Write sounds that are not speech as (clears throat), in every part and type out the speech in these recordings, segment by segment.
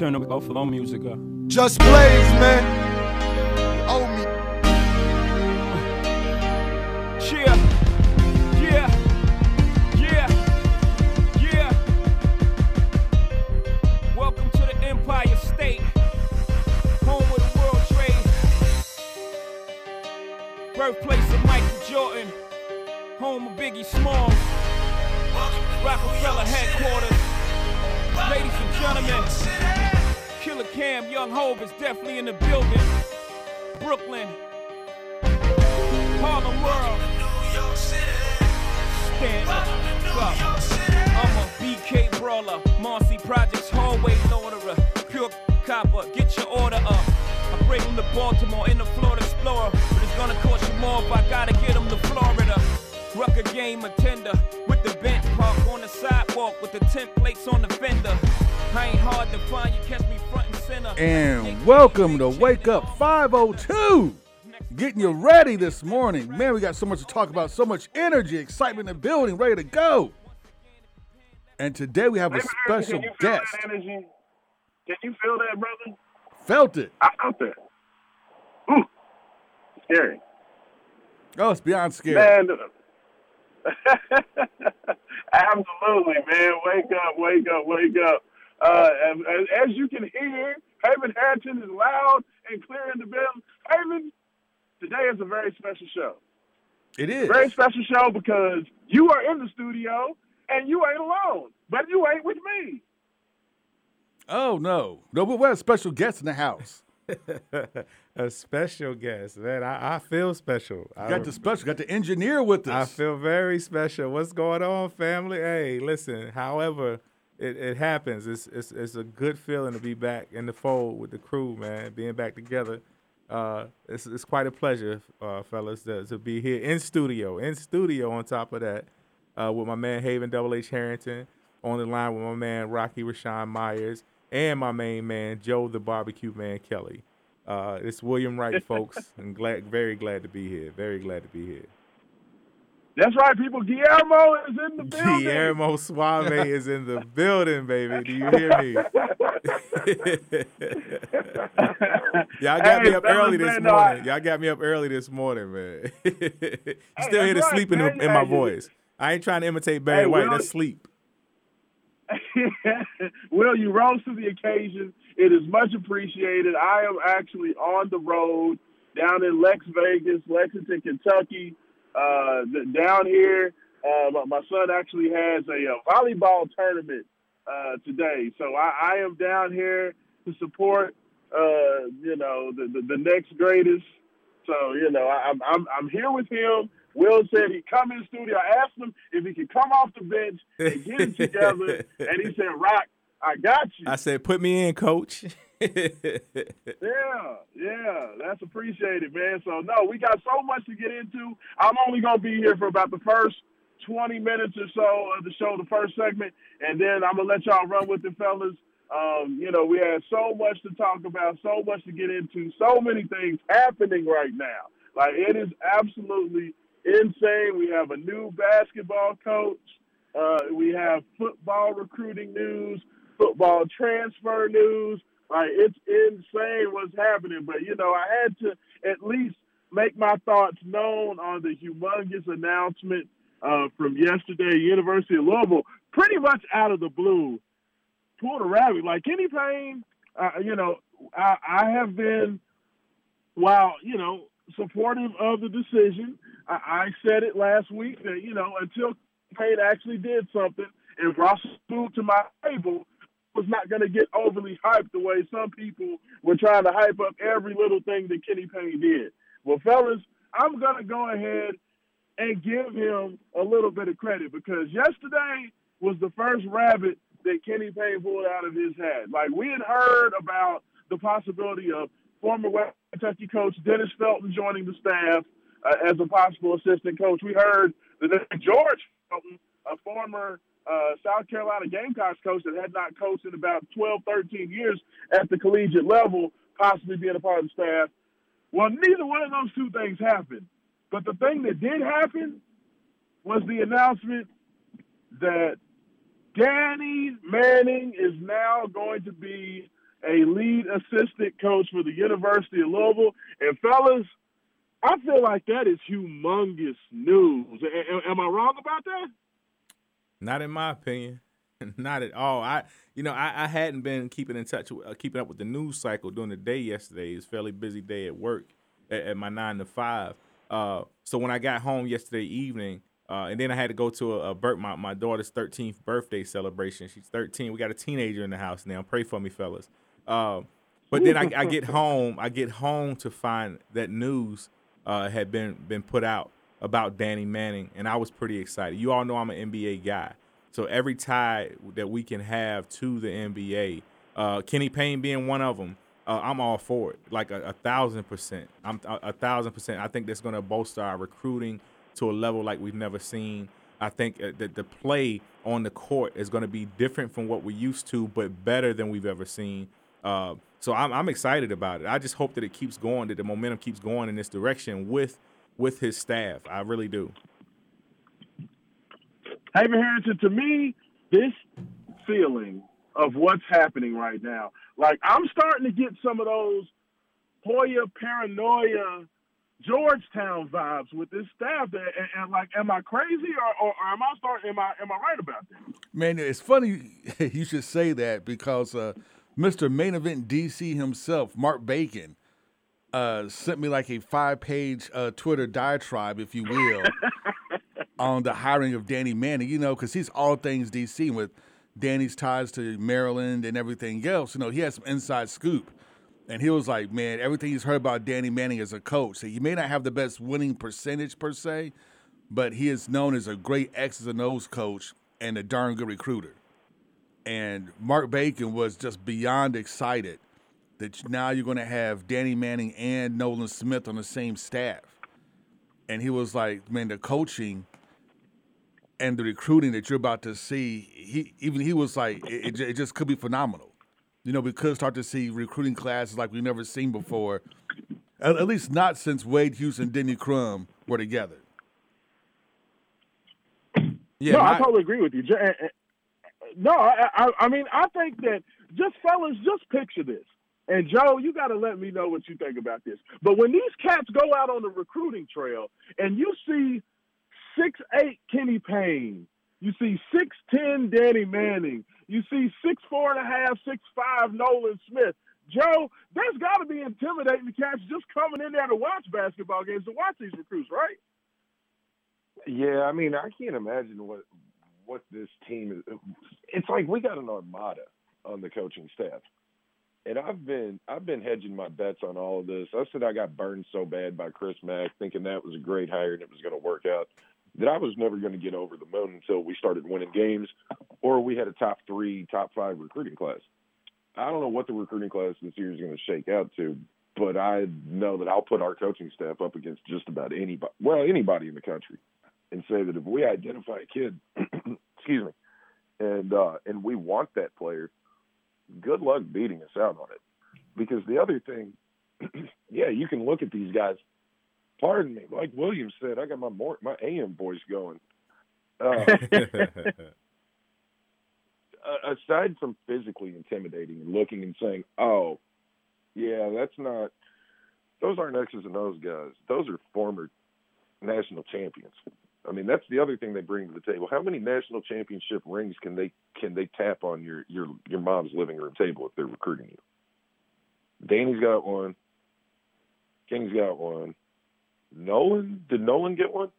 Turn up both of our music up. Just Blaze, man. Welcome to Wake Up 502. Getting you ready this morning. Man, we got so much to talk about, so much energy, excitement in the building, ready to go. And today we have a special Can you feel guest. that energy? Can you feel that, brother? Felt it. I felt that. Ooh, scary. Oh, it's beyond scary. Man, (laughs) absolutely, man. Wake up, wake up, wake up. Uh, and, and as you can hear, Haven Harrington is loud and clear in the building. Haven, today is a very special show. It is. Very special show because you are in the studio and you ain't alone, but you ain't with me. Oh, no. No, but we have a special guest in the house. (laughs) a special guest, man. I, I feel special. I, Got the special, got the engineer with us. I feel very special. What's going on, family? Hey, listen. However, it, it happens. It's, it's it's a good feeling to be back in the fold with the crew, man. Being back together. Uh, it's it's quite a pleasure, uh, fellas, to, to be here in studio. In studio, on top of that, uh, with my man Haven Double H Harrington on the line with my man Rocky Rashawn Myers and my main man Joe the Barbecue Man Kelly. Uh, it's William Wright, folks. (laughs) I'm glad, very glad to be here. Very glad to be here. That's right, people. Guillermo is in the building. Guillermo Suave (laughs) is in the building, baby. Do you hear me? (laughs) Y'all got me up early this man, no, I- morning. Y'all got me up early this morning, man. (laughs) you still hear the right, sleep in, the, in my voice. I ain't trying to imitate Barry Hey, White. Will- That's sleep. Will, you rose to the occasion. It is much appreciated. I am actually on the road down in Lex Vegas, Lexington, Kentucky. Uh, down here, uh, my, son actually has a, uh volleyball tournament uh, today, so I, I am down here to support. Uh, you know, the, the the next greatest. So you know, I, I'm I'm I'm here with him. Will said he'd come in the studio. I asked him if he could come off the bench and get it (laughs) together, and he said, "Rock, I got you." I said, put me in, coach. (laughs) Yeah, yeah, that's appreciated, man. So no, we got so much to get into. I'm only gonna be here for about the first 20 minutes or so of the show, the first segment, and then I'm gonna let y'all run with it, fellas. Um, you know, we had so much to talk about, so much to get into, so many things happening right now. Like it is absolutely insane. We have a new basketball coach. Uh, we have football recruiting news, football transfer news. Like it's insane what's happening. But you know, I had to at least make my thoughts known on the humongous announcement uh, from yesterday. University of Louisville, pretty much out of the blue, pulled a rabbit. Like Kenny Payne, uh, you know, I, I have been, while you know, supportive of the decision. I, I said it last week that you know until Payne actually did something and brought food to my table, was not going to get overly hyped the way some people were trying to hype up every little thing that Kenny Payne did. Well, fellas, I'm going to go ahead and give him a little bit of credit because yesterday was the first rabbit that Kenny Payne pulled out of his hat. Like we had heard about the possibility of former West Kentucky coach Dennis Felton joining the staff uh, as a possible assistant coach. We heard that George Felton, a former uh, South Carolina Gamecocks coach that had not coached in about 12, 13 years at the collegiate level, possibly being a part of the staff. Well, neither one of those two things happened. But the thing that did happen was the announcement that Danny Manning is now going to be a lead assistant coach for the University of Louisville. And fellas, I feel like that is humongous news. A- am I wrong about that? Not in my opinion. (laughs) Not at all. I, you know, I, I hadn't been keeping in touch, with, uh, keeping up with the news cycle during the day yesterday. It's a fairly busy day at work at, at my nine to five. Uh, so when I got home yesterday evening, uh, and then I had to go to a, a birth, my, my daughter's 13th birthday celebration. She's 13. We got a teenager in the house now. Pray for me, fellas. Uh, but then I, I, get (laughs) home. I get home to find that news uh, had been been put out about Danny Manning, and I was pretty excited. You all know I'm an NBA guy, so every tie that we can have to the NBA, uh, Kenny Payne being one of them, uh, I'm all for it, like a, a thousand percent. I'm a, a, thousand percent. I think that's going to bolster our recruiting to a level like we've never seen. I think uh, that the play on the court is going to be different from what we're used to, but better than we've ever seen. Uh, so I'm, I'm excited about it. I just hope that it keeps going, that the momentum keeps going in this direction with with his staff. I really do. Haven Harrington, to me, this feeling of what's happening right now, like I'm starting to get some of those Hoya paranoia Georgetown vibes with this staff. That, and, and, like, am I crazy or, or, or, am I starting? Am I am I right about that? Man, it's funny (laughs) you should say that because uh, Mr. Main Event DC himself, Mark Bacon, uh, sent me like a five page uh, Twitter diatribe, if you will, (laughs) on the hiring of Danny Manning, you know, because he's all things DC with Danny's ties to Maryland and everything else. You know, he has some inside scoop. And he was like, man, everything he's heard about Danny Manning as a coach. So he may not have the best winning percentage per se, but he is known as a great X's and O's coach and a darn good recruiter. And Mark Bacon was just beyond excited that now you're going to have Danny Manning and Nolan Smith on the same staff. And he was like, man, the coaching and the recruiting that you're about to see, he even he was like, it, it just could be phenomenal. You know, we could start to see recruiting classes like we've never seen before, at, at least not since Wade Hughes and Denny Crum were together. Yeah, no, I totally agree with you. Eh, eh, eh, no, I, I, I mean, I think that just fellas, just picture this. And Joe, you got to let me know what you think about this. But when these cats go out on the recruiting trail and you see six eight Kenny Payne, you see six ten Danny Manning, you see six four and a half, six five Nolan Smith. Joe, there's got to be intimidating the cats just coming in there to watch basketball games to watch these recruits, right? Yeah, I mean, I can't imagine what what this team is. It's like we got an armada on the coaching staff and I've been I've been hedging my bets on all of this. I said I got burned so bad by Chris Mack, thinking that was a great hire and it was going to work out, that I was never going to get over the moon until we started winning games, or we had a top three, top five recruiting class. I don't know what the recruiting class this year is going to shake out to, but I know that I'll put our coaching staff up against just about anybody, well, anybody in the country, and say that if we identify a kid, (clears throat) excuse me, and uh, and we want that player good luck beating us out on it. Because the other thing, (clears throat) yeah, you can look at these guys. Pardon me, like Williams said, I got my more, my AM voice going. Uh, (laughs) aside from physically intimidating and looking and saying, "Oh, yeah, that's not," those aren't X's and O's guys. Those are former national champions. I mean, that's the other thing they bring to the table. How many national championship rings can they can they tap on your your your mom's living room table if they're recruiting you? Danny's got one. King's got one. Nolan did Nolan get one?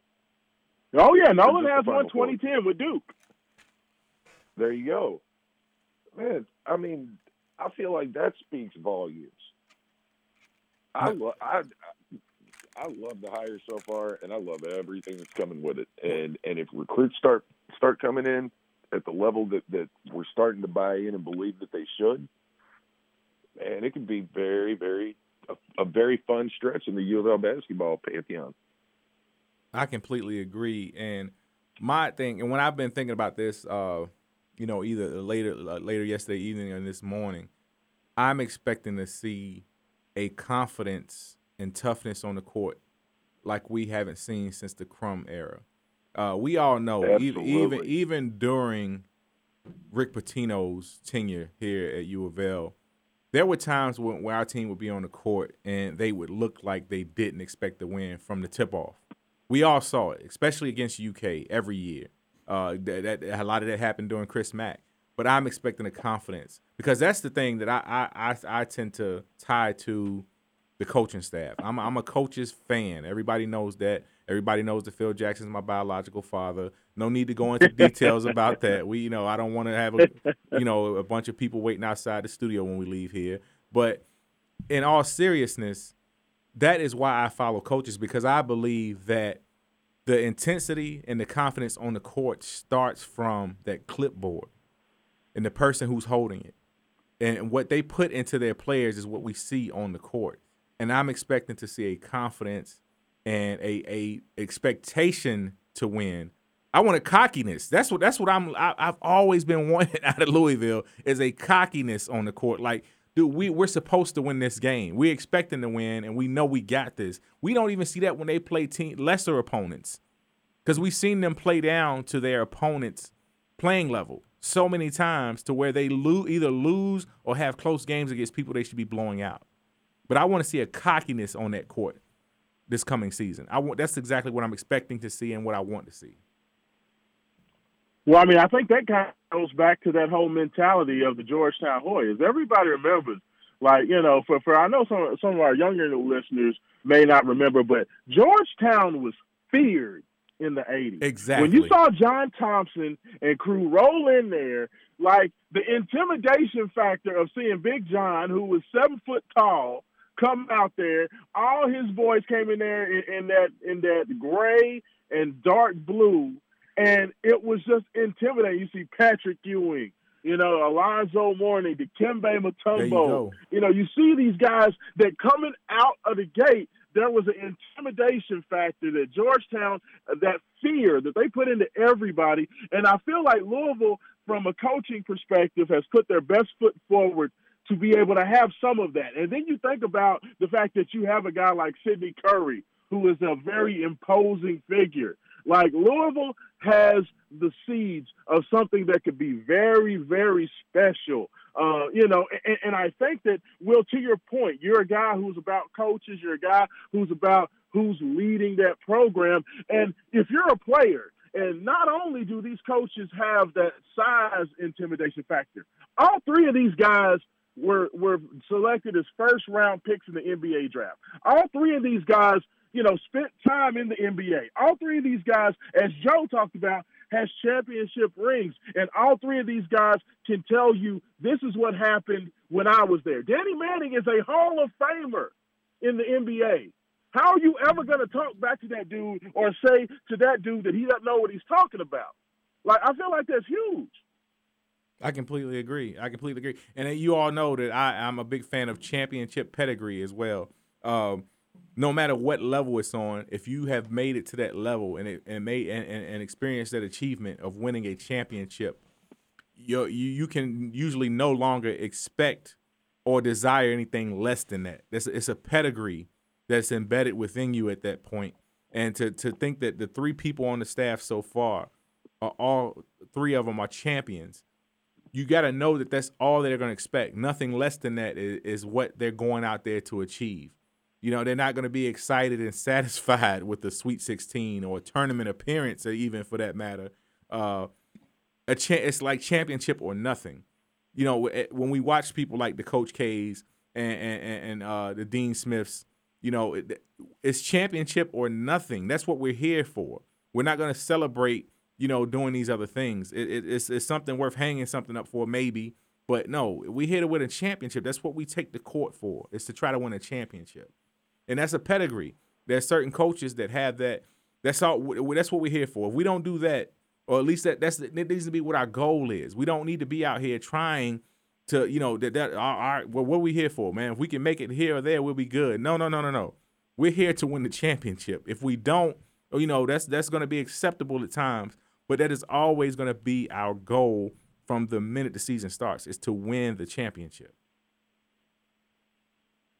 Oh yeah, Nolan has one 2010 with Duke. There you go, man. I mean, I feel like that speaks volumes. I, I I love the hire so far, and I love everything that's coming with it. And and if recruits start start coming in at the level that that we're starting to buy in and believe that they should, man, it could be very very a, a very fun stretch in the U of L basketball pantheon. I completely agree. And my thing, and when I've been thinking about this, uh, you know, either later uh, later yesterday evening or this morning, I'm expecting to see a confidence and toughness on the court like we haven't seen since the Crum era. Uh, we all know, even, even even during Rick Pitino's tenure here at U of L, there were times when, where our team would be on the court and they would look like they didn't expect to win from the tip off. We all saw it, especially against UK every year. Uh, that, that a lot of that happened during Chris Mack. But I'm expecting a confidence because that's the thing that I I, I, I tend to tie to the coaching staff. I'm I'm a coach's fan. Everybody knows that. Everybody knows that Phil Jackson's my biological father. No need to go into (laughs) details about that. We you know I don't want to have a you know a bunch of people waiting outside the studio when we leave here. But in all seriousness, that is why I follow coaches because I believe that the intensity and the confidence on the court starts from that clipboard and the person who's holding it. And what they put into their players is what we see on the court. And I'm expecting to see a confidence and a, a expectation to win. I want a cockiness. That's what that's what I'm I, I've always been (laughs) wanting out of Louisville is a cockiness on the court. Like, dude, we we're supposed to win this game. We're expecting to win, and we know we got this. We don't even see that when they play team lesser opponents, because we've seen them play down to their opponents' playing level so many times to where they lo- either lose or have close games against people they should be blowing out. But I want to see a cockiness on that court this coming season. I want that's exactly what I'm expecting to see and what I want to see. Well, I mean, I think that kind of goes back to that whole mentality of the Georgetown Hoyas. Everybody remembers, like you know, for for I know some some of our younger listeners may not remember, but Georgetown was feared in the '80s. Exactly. When you saw John Thompson and crew roll in there, like the intimidation factor of seeing Big John, who was seven foot tall, come out there, all his boys came in there in, in that in that gray and dark blue, and it was just intimidating. You see Patrick Ewing, you know, Alonzo Mourning, Dikembe you Mutombo. go. You know, you see these guys that coming out of the gate, there was an intimidation factor that Georgetown, uh, that fear that they put into everybody. And I feel like Louisville, from a coaching perspective, has put their best foot forward to be able to have some of that. And then you think about the fact that you have a guy like Sydney Curry, who is a very imposing figure. Like Louisville has the seeds of something that could be very, very special. Uh, you know, and, and I think that, Will, to your point, you're a guy who's about coaches, you're a guy who's about who's leading that program. And if you're a player, and not only do these coaches have that size intimidation factor, all three of these guys were were selected as first round picks in the NBA draft. All three of these guys, you know, spent time in the NBA. All three of these guys, as Joe talked about, has championship rings, and all three of these guys can tell you this is what happened when I was there. Danny Manning is a Hall of Famer in the NBA. How are you ever going to talk back to that dude or say to that dude that he doesn't know what he's talking about? Like, I feel like that's huge. I completely agree. I completely agree. And you all know that I, I'm a big fan of championship pedigree as well. Um, no matter what level it's on, if you have made it to that level and it, and made and, and, and experienced that achievement of winning a championship, you you can usually no longer expect or desire anything less than that. It's, it's a pedigree that's embedded within you at that point. And to to think that the three people on the staff so far are all three of them are champions you got to know that that's all they're going to expect. Nothing less than that is, is what they're going out there to achieve. You know, they're not going to be excited and (laughs) satisfied with the Sweet 16 or tournament appearance, or even for that matter. Uh, a cha- it's like championship or nothing. You know, when we watch people like the Coach K's and and, and uh, the Dean Smiths, you know, it, it's championship or nothing. That's what we're here for. We're not going to celebrate you know, doing these other things. It, it, it's, it's something worth hanging something up for, maybe. But no, we here to win a championship. That's what we take the court for. Is to try to win a championship, and that's a pedigree. There's certain coaches that have that. That's all. That's what we're here for. If we don't do that, or at least that that's that needs to be what our goal is. We don't need to be out here trying to you know that that all right. Well, what are we here for, man? If we can make it here or there, we'll be good. No, no, no, no, no. We're here to win the championship. If we don't, you know, that's that's going to be acceptable at times, but that is always going to be our goal from the minute the season starts is to win the championship.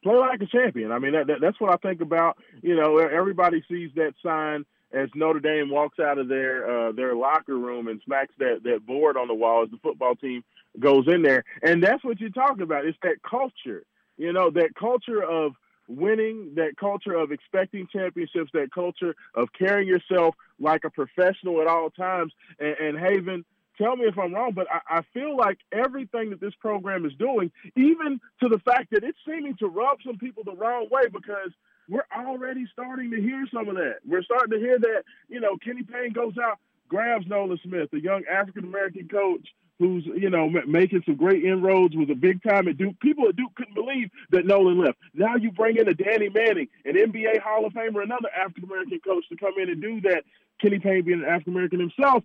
Play like a champion. I mean, that, that, that's what I think about. You know, everybody sees that sign as Notre Dame walks out of their uh, their locker room and smacks that that board on the wall as the football team goes in there, and that's what you're talking about. It's that culture. You know, that culture of winning, that culture of expecting championships, that culture of carrying yourself like a professional at all times. And, and Haven, tell me if I'm wrong, but I, I, feel like everything that this program is doing, even to the fact that it's seeming to rub some people the wrong way because we're already starting to hear some of that. We're starting to hear that, you know, Kenny Payne goes out, grabs Nolan Smith, a young African American coach who's you know making some great inroads, was a big time at Duke. People at Duke couldn't believe that Nolan left. Now you bring in a Danny Manning, an NBA Hall of Famer, another African American coach to come in and do that. Kenny Payne being an African American himself,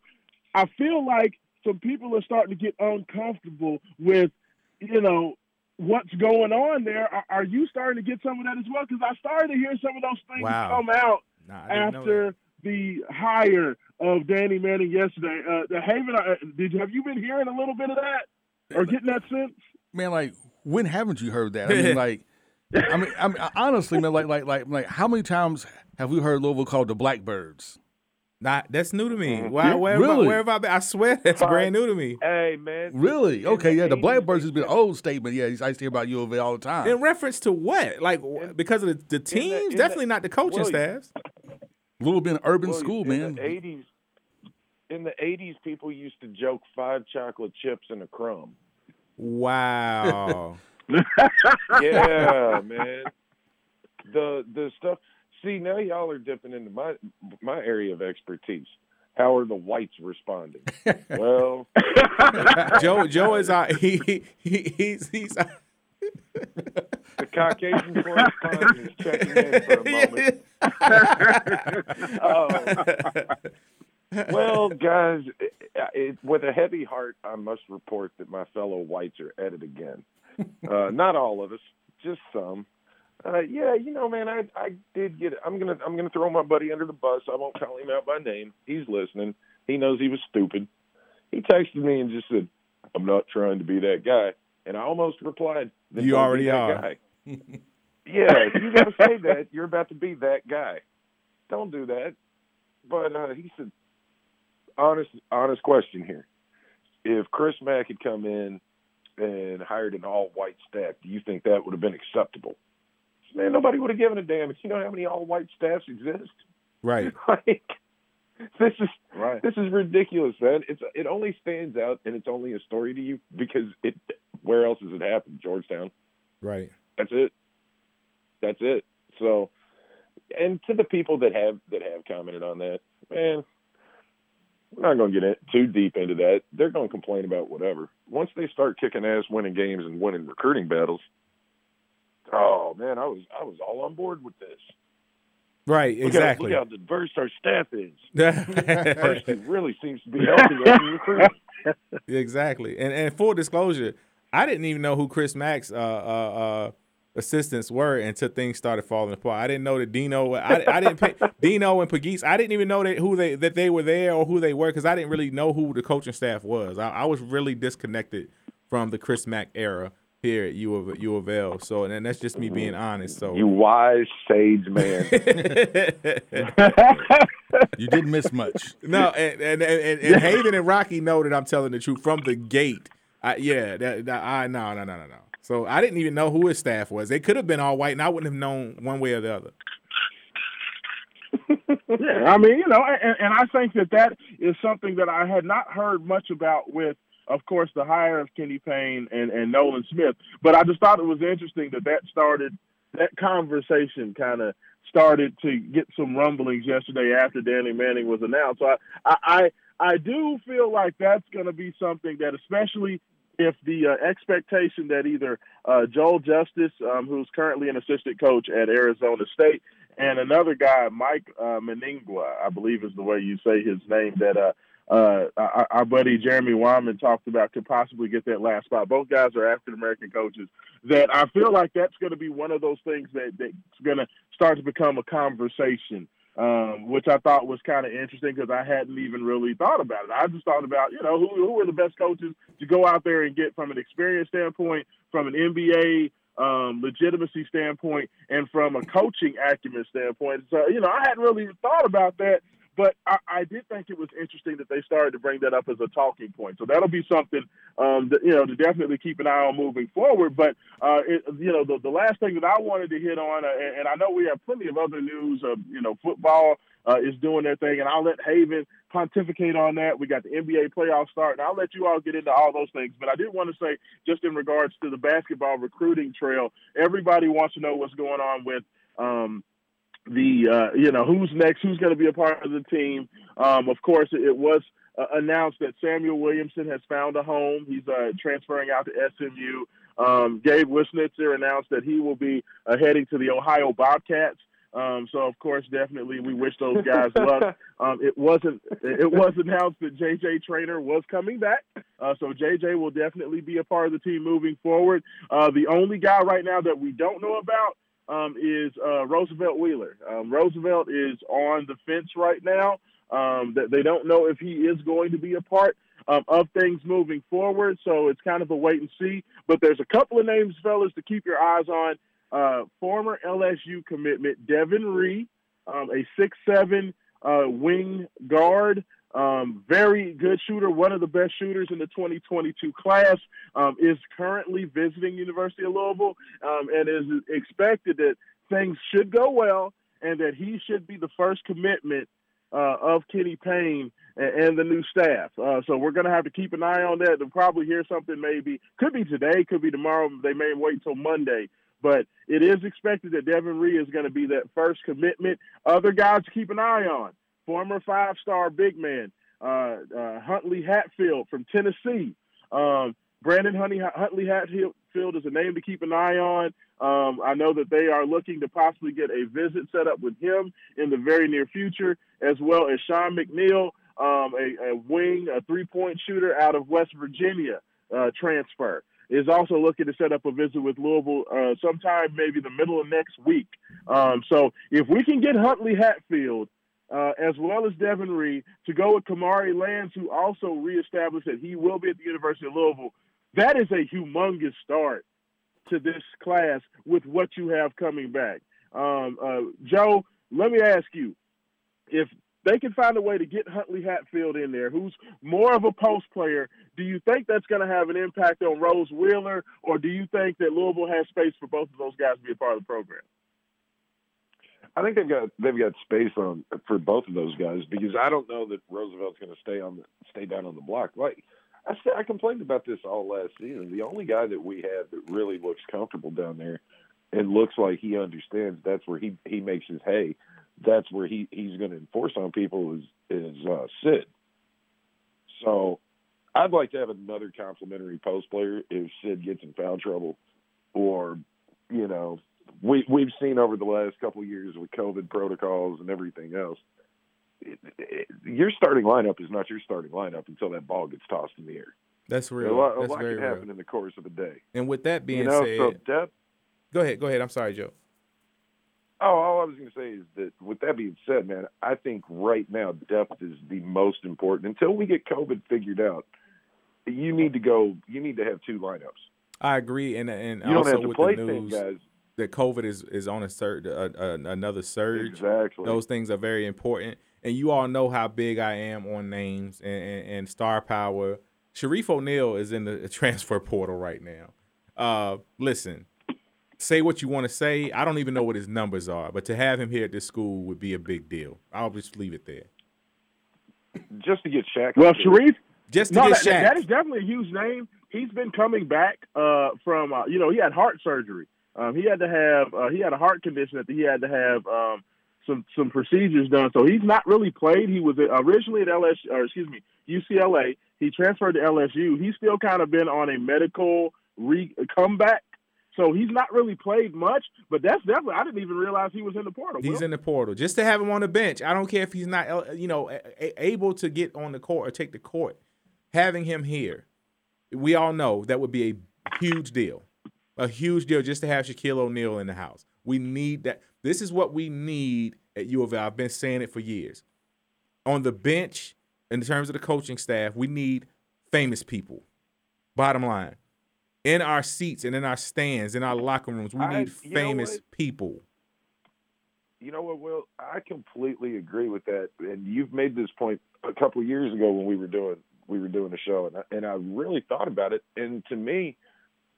I feel like some people are starting to get uncomfortable with you know what's going on there. Are, are you starting to get some of that as well? Because I started to hear some of those things wow. come out nah, after the hire of Danny Manning yesterday. Uh, the Haven, uh, did you have you been hearing a little bit of that or getting that sense? Man, like when haven't you heard that? I mean, (laughs) like, I mean, I mean, honestly, man, like, like, like, like, how many times have we heard Louisville called the Blackbirds? Not that's new to me. Why? Where, really? where have I been? I swear that's brand new to me. Hey man. Really? Okay, yeah. The Blackbirds has been an old statement. Yeah, I used to hear about U of A all the time. In reference to what? Like because of the, the teams? The, Definitely the, not the coaching well, staffs. Louisville been an urban well, school, man. The '80s, in the '80s, people used to joke five chocolate chips and a crumb. Wow. (laughs) yeah, man. The the stuff. See, now y'all are dipping into my my area of expertise. How are the whites responding? (laughs) well, (laughs) Joe Joe is uh, he, he he's he's. The Caucasian correspondent is checking in for a moment. Oh. Well, guys, it, it, with a heavy heart, I must report that my fellow whites are at it again. Uh, not all of us, just some. Uh, yeah, you know, man, I I did get. It. I'm gonna I'm gonna throw my buddy under the bus. I won't call him out by name. He's listening. He knows he was stupid. He texted me and just said, "I'm not trying to be that guy," and I almost replied, "You already are." (laughs) yeah, you got to say (laughs) that you're about to be that guy. Don't do that. But uh, he said, honest honest question here. If Chris Mack had come in and hired an all white staff, do you think that would have been acceptable? Man, nobody would have given a damn. You know how many all white staffs exist? Right. (laughs) like this is right. this is ridiculous, man. It's it only stands out and it's only a story to you because it where else has it happened? Georgetown. Right. That's it. That's it. So and to the people that have that have commented on that, man, we're not going to get too deep into that. They're going to complain about whatever. Once they start kicking ass, winning games, and winning recruiting battles, oh man, I was I was all on board with this. Right, exactly. Look how, look how diverse our staff is. (laughs) Diversity really seems to be helping us in recruiting. (laughs) exactly, and and full disclosure, I didn't even know who Chris Mack's uh, uh, uh, assistants were until things started falling apart. I didn't know that Dino. I, I didn't pay (laughs) Dino and Pegues. I didn't even know that who they that they were there or who they were because I didn't really know who the coaching staff was. I, I, was really disconnected from the Chris Mack era here at U of U of L. So and that's just me being honest. So you wise sage man. (laughs) (laughs) you didn't miss much. No, and and, and, and Haven and Rocky know that I'm telling the truth from the gate. I, yeah, that, that I no no no no no. So I didn't even know who his staff was. They could have been all white, and I wouldn't have known one way or the other. (laughs) yeah, I mean, you know, and, and I think that that is something that I had not heard much about with, of course, the hire of Kenny Payne and, and Nolan Smith. But I just thought it was interesting that that started, that conversation kind of started to get some rumblings yesterday after Danny Manning was announced. So I, I, I do feel like that's going to be something that, especially if the uh, expectation that either uh, Joel Justice, um, who's currently an assistant coach at Arizona State, and another guy, Mike uh, Mennenga, I believe is the way you say his name, that uh, uh, our, our buddy Jeremy Wyman talked about could possibly get that last spot. Both guys are African American coaches. That I feel like that's going to be one of those things that that's going to start to become a conversation. Um, which I thought was kind of interesting because I hadn't even really thought about it. I just thought about, you know, who, who are the best coaches to go out there and get from an experience standpoint, from an NBA um, legitimacy standpoint, and from a coaching acumen standpoint. So, you know, I hadn't really thought about that but I, I, did think it was interesting that they started to bring that up as a talking point. So that'll be something, um, that, you know, to definitely keep an eye on moving forward. But, uh, it, you know, the, the last thing that I wanted to hit on, uh, and, and, I know we have plenty of other news of, you know, football uh, is doing their thing, and I'll let Haven pontificate on that. We got the NBA playoffs starting. I'll let you all get into all those things. But I did want to say, just in regards to the basketball recruiting trail, everybody wants to know what's going on with, um, the uh, you know who's next, who's going to be a part of the team. Um, of course, it was uh, announced that Samuell Williamson has found a home. He's uh, transferring out to SMU. Um, Gabe Wiznitzer announced that he will be uh, heading to the Ohio Bobcats. Um, so of course, definitely, we wish those guys (laughs) luck. Um, it wasn't it was announced that JJ Traynor was coming back, uh, so JJ will definitely be a part of the team moving forward. Uh, the only guy right now that we don't know about um, is uh, Roosevelt Wheeler. Um, Roosevelt is on the fence right now. Um, that they don't know if he is going to be a part um, of things moving forward. So it's kind of a wait and see. But there's a couple of names, fellas, to keep your eyes on. Uh, former LSU commitment Devin Ree, um, a six-seven uh, wing guard. Um, very good shooter, one of the best shooters in the 2022 class, um, is currently visiting University of Louisville um, and is expected that things should go well and that he should be the first commitment uh, of Kenny Payne and, and the new staff. Uh, so we're going to have to keep an eye on that and probably hear something maybe, could be today, could be tomorrow. They may wait till Monday. But it is expected that Devin Ree is going to be that first commitment. Other guys to keep an eye on former five star big man, uh, uh, Huntley Hatfield from Tennessee. Um, Brandon Huntley, Huntley Hatfield is a name to keep an eye on. Um, I know that they are looking to possibly get a visit set up with him in the very near future, as well as Sean McNeil, um, a, a, wing, a three point shooter out of West Virginia uh, transfer. Is also looking to set up a visit with Louisville uh, sometime maybe the middle of next week. Um, so if we can get Huntley Hatfield uh, as well as Devin Reed, to go with Kamari Lands, who also reestablished that he will be at the University of Louisville. That is a humongous start to this class with what you have coming back. Um, uh, Joe, let me ask you if they can find a way to get Huntley Hatfield in there, who's more of a post player, do you think that's going to have an impact on Rose Wheeler, or do you think that Louisville has space for both of those guys to be a part of the program? I think they've got they've got space on for both of those guys because I don't know that Roosevelt's going to stay on the, stay down on the block. Like I said, I complained about this all last season. The only guy that we have that really looks comfortable down there and looks like he understands that's where he he makes his hay. That's where he he's going to enforce on people is is uh, Sid. So I'd like to have another complimentary post player if Sid gets in foul trouble, or you know we we've seen over the last couple of years with COVID protocols and everything else. It, it, your starting lineup is not your starting lineup until that ball gets tossed in the air. That's real. A lot, That's a lot very can happen real. in the course of a day. And with that being you know, said, so depth. go ahead. Go ahead. I'm sorry, Joe. Oh, all I was going to say is that with that being said, man, I think right now depth is the most important. Until we get COVID figured out, you need to go. You need to have two lineups. I agree, and and You don't also have to with play the ten news guys. That COVID is is on a surge, uh, uh, another surge. Exactly. Those things are very important, and you all know how big I am on names and, and, and star power. Shareef O'Neal is in the (laughs) transfer portal right now. Uh, listen, say what you want to say. I don't even know what his numbers are, but to have him here at this school would be a big deal. I'll just leave it there. Just to get Shaq. Well, Shareef, Just to no, get that, Shaq. that is definitely a huge name. He's been coming back uh, from, uh, you know, he had heart surgery. Um, he had to have, uh, he had a heart condition that he had to have um, some some procedures done. So he's not really played. He was originally at LSU, or excuse me, UCLA. He transferred to LSU. He's still kind of been on a medical re- comeback. So he's not really played much, but that's definitely I didn't even realize he was in the portal. He's Will. in the portal. Just to have him on the bench, I don't care if he's not, uh, you know, able to get on the court or take the court. Having him here, we all know that would be a huge deal, a huge deal just to have Shaquille O'Neal in the house. We need that. This is what we need at U of L. I've been saying it for years. On the bench, in terms of the coaching staff, we need famous people. Bottom line, in our seats and in our stands, in our locker rooms, we I- need famous people. You know what, Will? I completely agree with that, and you've made this point a couple of years ago when we were doing we were doing a show, and I, and I really thought about it. And to me,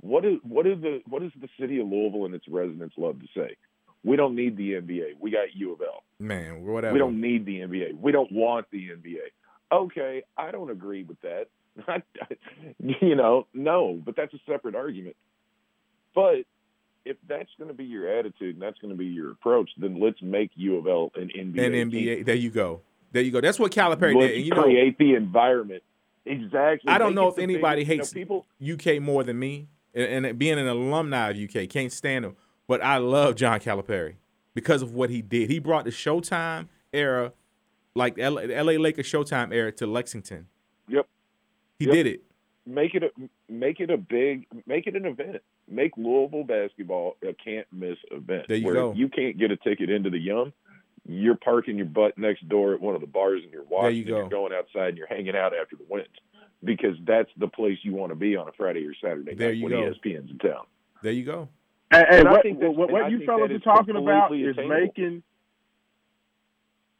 what is what is the what does the city of Louisville and its residents love to say? We don't need the NBA. We got U of L. Man, whatever. We don't need the NBA. We don't want the NBA. Okay, I don't agree with that. (laughs) You know, no, but that's a separate argument. But if that's going to be your attitude and that's going to be your approach, then let's make U of L an NBA. and team. NBA. There you go. There you go. That's what Calipari Let's did. And you know, create the environment. Exactly. I don't Make know if anybody big- you know, hates people. UK more than me, and, and being an alumni of UK, can't stand him. But I love John Calipari because of what he did. He brought the Showtime era, like LA, LA Lakers Showtime era, to Lexington. Yep. He Yep. did it. Make it a make it a big make it an event. Make Louisville basketball a can't miss event. There you where go. you can't get a ticket into the Yum, you're parking your butt next door at one of the bars and you're watching. you and go. You're going outside and you're hanging out after the wins because that's the place you want to be on a Friday or Saturday There night you when go. ESPN's in town. There you go. And, and And I what, think that's- what, and I you think fellas are talking about completely is attainable. making.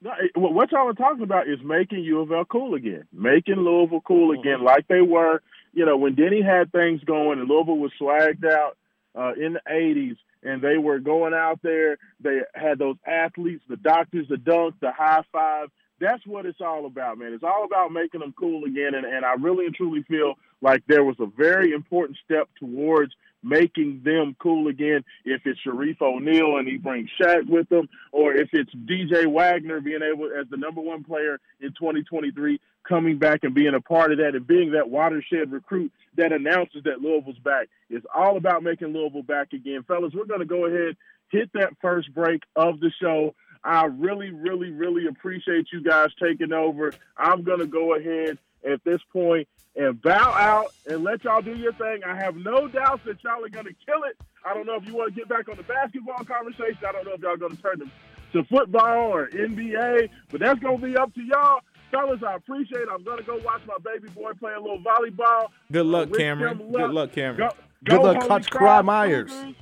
No, what what y'all are talking about is making U of L cool again, making Louisville cool Mm-hmm. again, like they were. You know, when Denny had things going and Louisville was swagged out uh, in the '80s, and they were going out there. They had those athletes, the doctors, the dunk, the high five. That's what it's all about, man. It's all about making them cool again. And, and I really and truly feel like there was a very important step towards making them cool again. If it's Shareef O'Neal and he brings Shaq with him, or if it's DJ Wagner being able, as the number one player in 2023, coming back and being a part of that and being that watershed recruit that announces that Louisville's back. It's all about making Louisville back again. Fellas, we're going to go ahead, hit that first break of the show. I really, really, really appreciate you guys taking over. I'm going to go ahead at this point and bow out and let y'all do your thing. I have no doubts that y'all are going to kill it. I don't know if you want to get back on the basketball conversation. I don't know if y'all going to turn them to football or NBA, but that's going to be up to y'all. Fellas, I appreciate it. I'm going to go watch my baby boy play a little volleyball. Good luck, Cameron. them Good luck, Cameron. Go, Good go luck, Holy Coach Cry Myers. Cougars.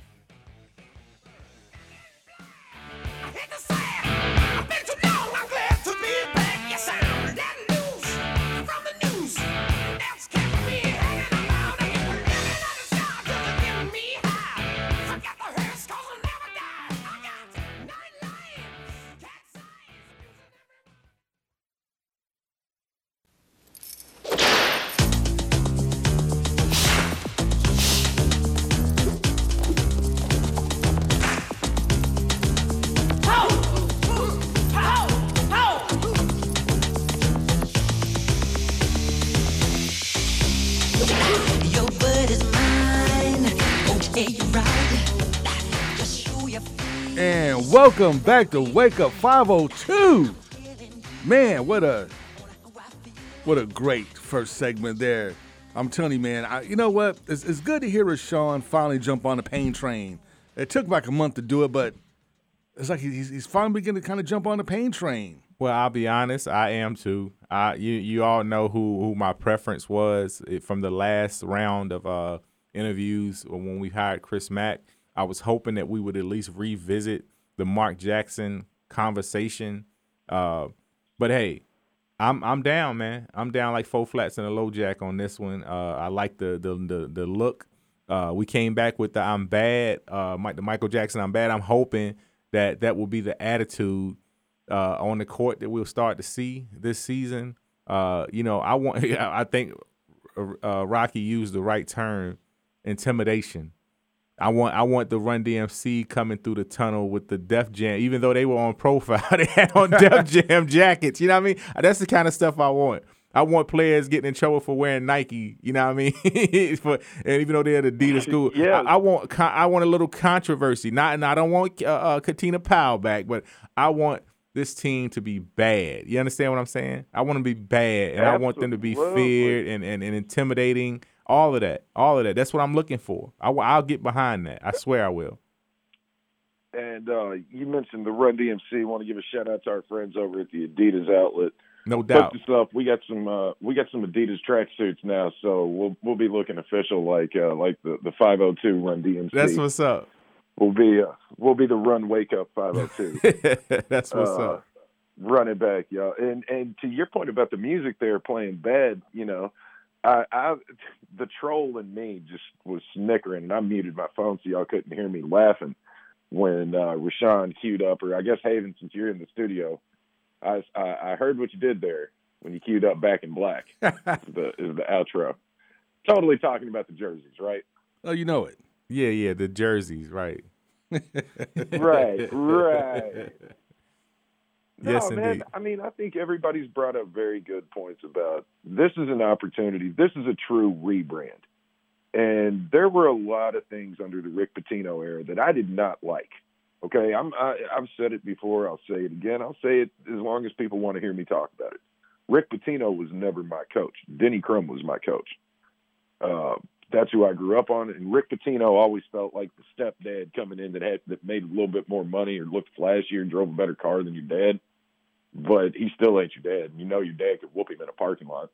Welcome back to Wake Up 502. Man, what a what a great first segment there. I'm telling you, man. I, you know what? It's, it's good to hear Rashawn finally jump on the pain train. It took like a month to do it, but it's like he's, he's finally beginning to kind of jump on the pain train. Well, I'll be honest, I am too. I you you all know who who my preference was eh, from the last round of uh interviews when we hired Chris Mack. I was hoping that we would at least revisit the Mark Jackson conversation. Uh, but hey, I'm I'm down, man. I'm down like four flats and a low jack on this one. Uh, I like the the the, the look. Uh, we came back with the I'm bad, uh, Mike, the Michael Jackson I'm bad. I'm hoping that that will be the attitude uh, on the court that we'll start to see this season. Uh, you know, I want. (laughs) I think uh, Rocky used the right term, intimidation. I want. I want the Run DMC coming through the tunnel with the Def Jam. Even though they were on profile, (laughs) they had on Def (laughs) Jam jackets. You know what I mean? That's the kind of stuff I want. I want players getting in trouble for wearing Nike. You know what I mean? (laughs) for, and even though they're the Adidas school, Yeah. I, I want I want a little controversy. Not and I don't want uh, uh, Katina Powell back, but I want this team to be bad. You understand what I'm saying? I want them to be bad, and I want them to be feared and, and, and intimidating. All of that, all of that. That's what I'm looking for. I, will get behind that. I swear I will. And uh, you mentioned the Run DMC. Want to give a shout out to our friends over at the Adidas outlet. No doubt. Up. We got some. Uh, we got some Adidas tracksuits now, so we'll we'll be looking official like uh, like the the 502 Run DMC. That's what's up. we'll be. Uh, we'll be the Run Wake Up 502. (laughs) That's what's uh, up. Running back, y'all. And and to your point about the music they're playing bad, you know, I, I the troll in me just was snickering, and I muted my phone so y'all couldn't hear me laughing when uh, Rashawn queued up, or I guess Haven, since you're in the studio, I, I I heard what you did there when you queued up Back in Black. (laughs) is the is the outro. Totally talking about the jerseys, right? Oh, you know it. Yeah, yeah, the jerseys, right. Right, (laughs) right. No, Yes, man. indeed. I mean, I think everybody's brought up very good points about this is an opportunity. This is a true rebrand. And there were a lot of things under the Rick Pitino era that I did not like. Okay, I'm I, I've said it before. I'll say it again. I'll say it as long as people want to hear me talk about it. Rick Pitino was never my coach. Denny Crum was my coach. Uh, that's who I grew up on. And Rick Pitino always felt like the stepdad coming in that had that made a little bit more money or looked flashier and drove a better car than your dad. But he still ain't your dad. You know your dad could whoop him in a parking lot.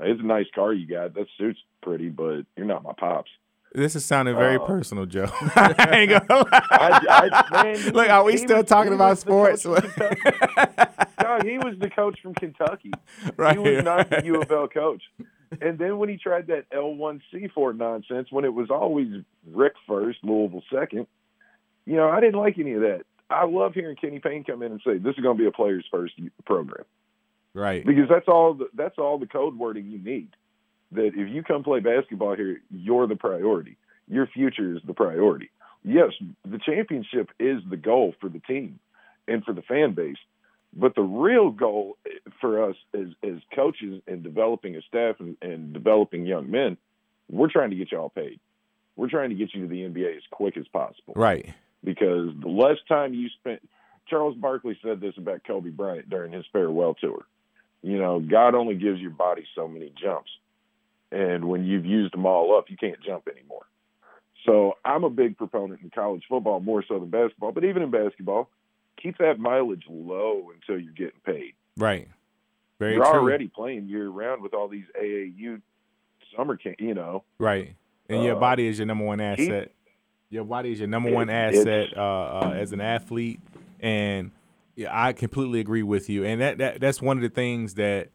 It's a nice car you got. That suit's pretty, but you're not my pops. This is sounding very Uh, personal, Joe. (laughs) (laughs) I ain't gonna lie. I, I, man, Look, are we still was- talking about was the coach sports? no, (laughs) he was the coach from Kentucky. Right, he was not the. U of L coach. And then when he tried that L1C4 nonsense, when it was always Rick first, Louisville second, you know, I didn't like any of that. I love hearing Kenny Payne come in and say, "This is going to be a player's first program," right. because that's all. The, that's all the code wording you need. That if you come play basketball here, you're the priority. Your future is the priority. Yes, the championship is the goal for the team and for the fan base, but the real goal eh, for us as as coaches and developing a staff and, and developing young men, we're trying to get y'all paid. We're trying to get you to the NBA as quick as possible Right. Because the less time you spend Charles Barkley said this about Kobe Bryant during his farewell tour. You know, God only gives your body so many jumps. And when you've used them all up, you can't jump anymore. So I'm a big proponent in college football more so than basketball, but even in basketball, keep that mileage low until you're getting paid. Right. Very you're true. already playing year round with all these AAU summer camp, you know. Right. And your Uh, body is your number one keep- asset. Your body is your number one asset uh, uh, as an athlete, and yeah, I completely agree with you. And that, that that's one of the things that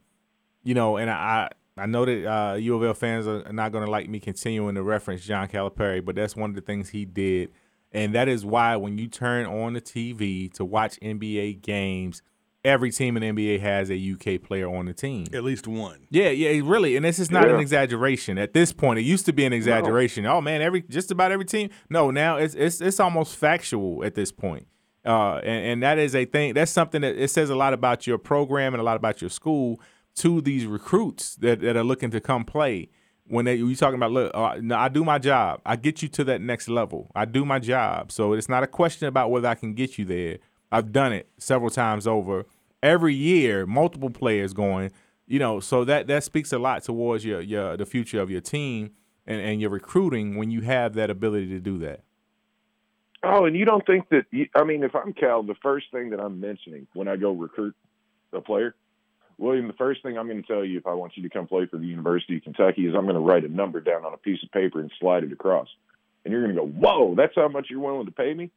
you know, and I I know that uh, U of L fans are not going to like me continuing to reference John Calipari, but that's one of the things he did, and that is why when you turn on the TV to watch NBA games, every team in the NBA has a UK player on the team. At least one. Yeah, yeah, really, and this is not an exaggeration. At this point, it used to be an exaggeration. Oh man, every just about every team. No, now it's it's it's almost factual at this point. Uh, and, and that is a thing. That's something that it says a lot about your program and a lot about your school to these recruits that, that are looking to come play. When they you talking about look, uh, no, I do my job. I get you to that next level. I do my job. So it's not a question about whether I can get you there. I've done it several times over. Every year, multiple players going. You know, so that that speaks a lot towards your your the future of your team and, and your recruiting when you have that ability to do that. Oh, and you don't think that? I mean, if I'm Cal, the first thing that I'm mentioning when I go recruit a player, William, the first thing I'm going to tell you if I want you to come play for the University of Kentucky is I'm going to write a number down on a piece of paper and slide it across, and you're going to go, "Whoa, that's how much you're willing to pay me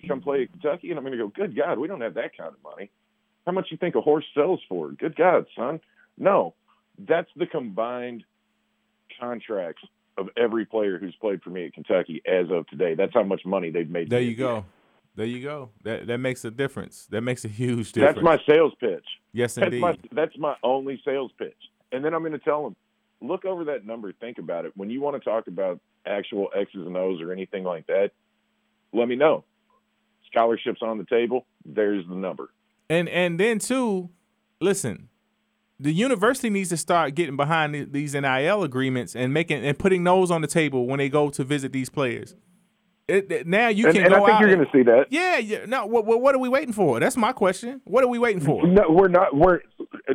to come play at Kentucky?" And I'm going to go, "Good God, we don't have that kind of money. How much you think a horse sells for? Good God, son, no, that's the combined contracts." Of every player who's played for me at Kentucky as of today, that's how much money they've made. There you go. There you go. That that makes a difference. That makes a huge difference. That's my sales pitch. yes, That's indeed. my that's my only sales pitch. And then I'm going to tell them, look over that number, think about it. When you want to talk about actual X's and O's or anything like that, let me know. Scholarships on the table. There's the number. And and then too, listen, the university needs to start getting behind these NIL agreements and making and putting those on the table when they go to visit these players. It, it- now you and, can and go I think you're going to see that. yeah, yeah. No, what, what, are we waiting for? That's my question. What are we waiting for? No, we're not. We're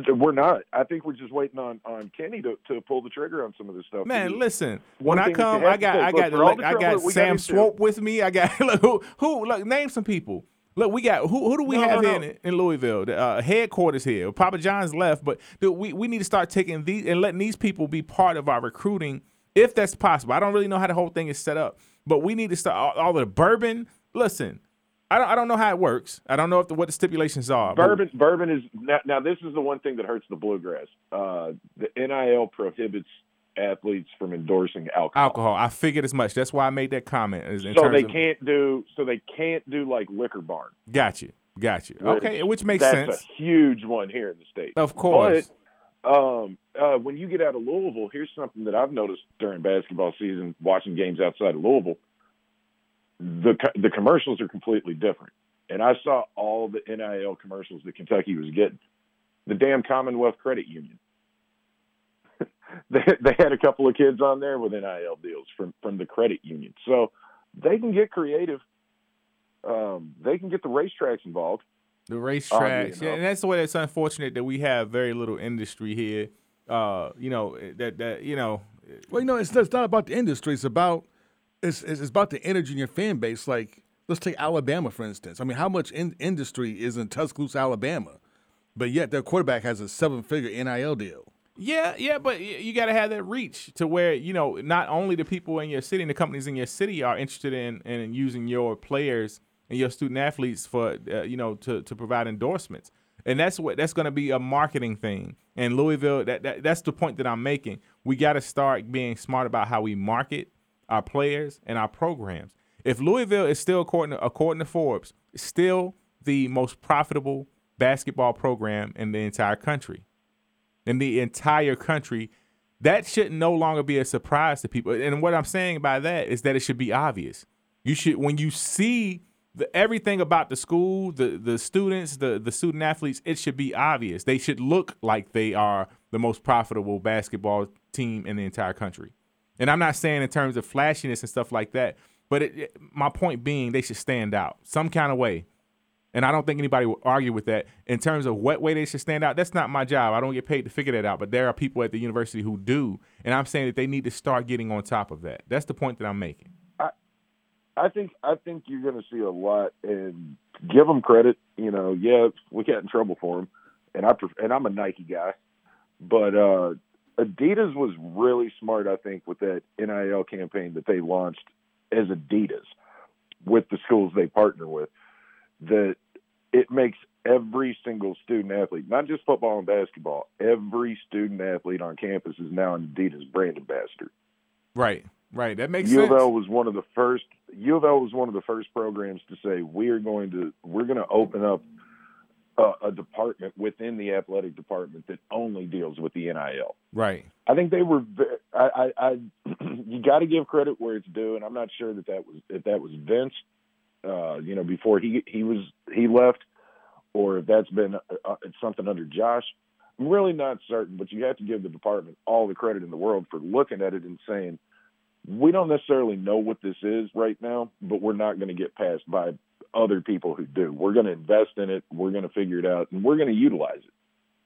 we're not. I think we're just waiting on on Kenny to, to pull the trigger on some of this stuff. Man, listen. one When I thing that you come, I got, I got, the I got that we Sam Swope with me. I got look, (laughs) who, who, look, name some people. Look, we got who, who do we No, have no, no. in, in Louisville? The uh, headquarters here. Papa John's left, but dude, we we need to start taking these and letting these people be part of our recruiting, if that's possible. I don't really know how the whole thing is set up, but we need to start all, all the bourbon. Listen, I don't, I don't know how it works. I don't know if the, what the stipulations are. Bourbon, bourbon is now, now. This is the one thing that hurts the bluegrass. Uh, the NIL prohibits athletes from endorsing alcohol, alcohol. I figured as much. That's why I made that comment. in so they of- can't do. So they can't do like liquor barn. Got you. Got you. Okay, which makes that's sense. a huge one here in the state. Of course. But um, uh, when you get out of Louisville, here's something that I've noticed during basketball season, watching games outside of Louisville. The co- the commercials are completely different, and I saw all the NIL commercials that Kentucky was getting. The damn Commonwealth Credit Union. (laughs) they they had a couple of kids on there with NIL deals from from the credit union, so they can get creative. Um, they can get the racetracks involved. The Oddly racetracks, yeah, enough. and that's the way that's unfortunate that we have very little industry here. Uh, you know that that you know, Well, you know, it's, it's not about the industry. It's about it's, it's it's about the energy in your fan base. Like, let's take Alabama for instance. I mean, how much in, industry is in Tuscaloosa, Alabama, but yet their quarterback has a seven-figure NIL deal. Yeah, yeah, but you got to have that reach to where you know not only the people in your city and the companies in your city are interested in in using your players and your student athletes for uh, you know to to provide endorsements. And that's what that's going to be a marketing thing. And Louisville, that, that that's the point that I'm making. We got to start being smart about how we market our players and our programs. If Louisville is still according to, according to Forbes, still the most profitable basketball program in the entire country, in the entire country, that should no longer be a surprise to people. And what I'm saying by that is that it should be obvious. You should when you see the, everything about the school, the the students, the the student athletes, it should be obvious. They should look like they are the most profitable basketball team in the entire country. And I'm not saying in terms of flashiness and stuff like that, but it, it- my point being they should stand out some kind of way. And I don't think anybody will argue with that. In terms of what way they should stand out, that's not my job. I don't get paid to figure that out. But there are people at the university who do. And I'm saying that they need to start getting on top of that. That's the point that I'm making. I think I think you're going to see a lot, and give them credit. You know, yeah, we got in trouble for them, and I and I'm a Nike guy, but uh, Adidas was really smart. I think with that NIL campaign that they launched as Adidas with the schools they partner with, that it makes every single student athlete, not just football and basketball, every student athlete on campus is now an Adidas brand ambassador. Right. Right. That makes U of sense. L was one of the first. U of L was one of the first programs to say we are going to we're going to open up a, a department within the athletic department that only deals with the NIL. Right. I think they were. I, I, I (clears throat) you got to give credit where it's due, and I'm not sure that that was if that was Vince, uh, you know, before he he was he left, or if that's been uh, uh, something under Josh. I'm really not certain, but you have to give the department all the credit in the world for looking at it and saying, we don't necessarily know what this is right now, but we're not going to get passed by other people who do. We're going to invest in it. We're going to figure it out, and we're going to utilize it.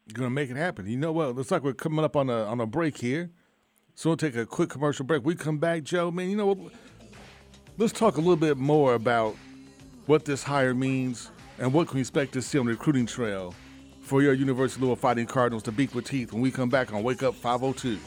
You're gonna make it happen. You know what? Looks like we're coming up on a on a break here, so we'll take a quick commercial break. We come back, Joe. Man, you know what? Let's talk a little bit more about what this hire means and what can we expect to see on the recruiting trail for your University of Louisville Fighting Cardinals to beat with teeth when we come back on Wake Up 502.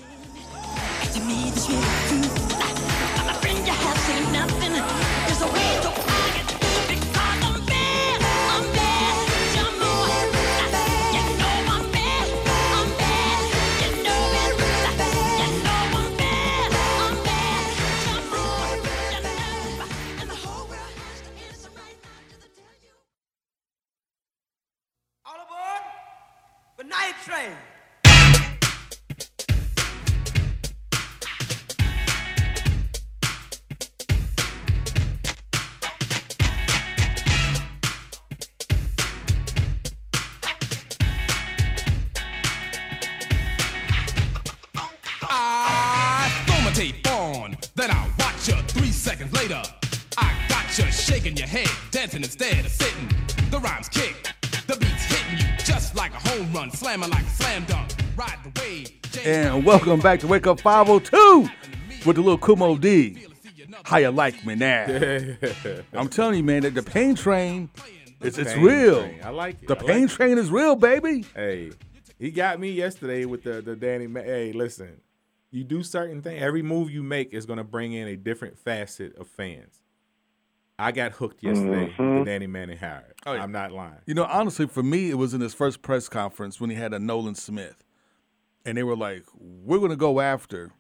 Welcome back to Wake Up 502 with the little Kumo D. How you like me now? (laughs) I'm telling you, man, that the Payne train, it's, it's Pain real. train. I like it. The I pain it. train is real, baby. Hey, he got me yesterday with the the Danny. Ma- hey, listen, you do certain things. Every move you make is gonna bring in a different facet of fans. I got hooked yesterday with the Danny Manning hire. Oh, yeah. I'm not lying. You know, honestly, for me, it was in his first press conference when he had a Nolan Smith. And they were like, we're going to go after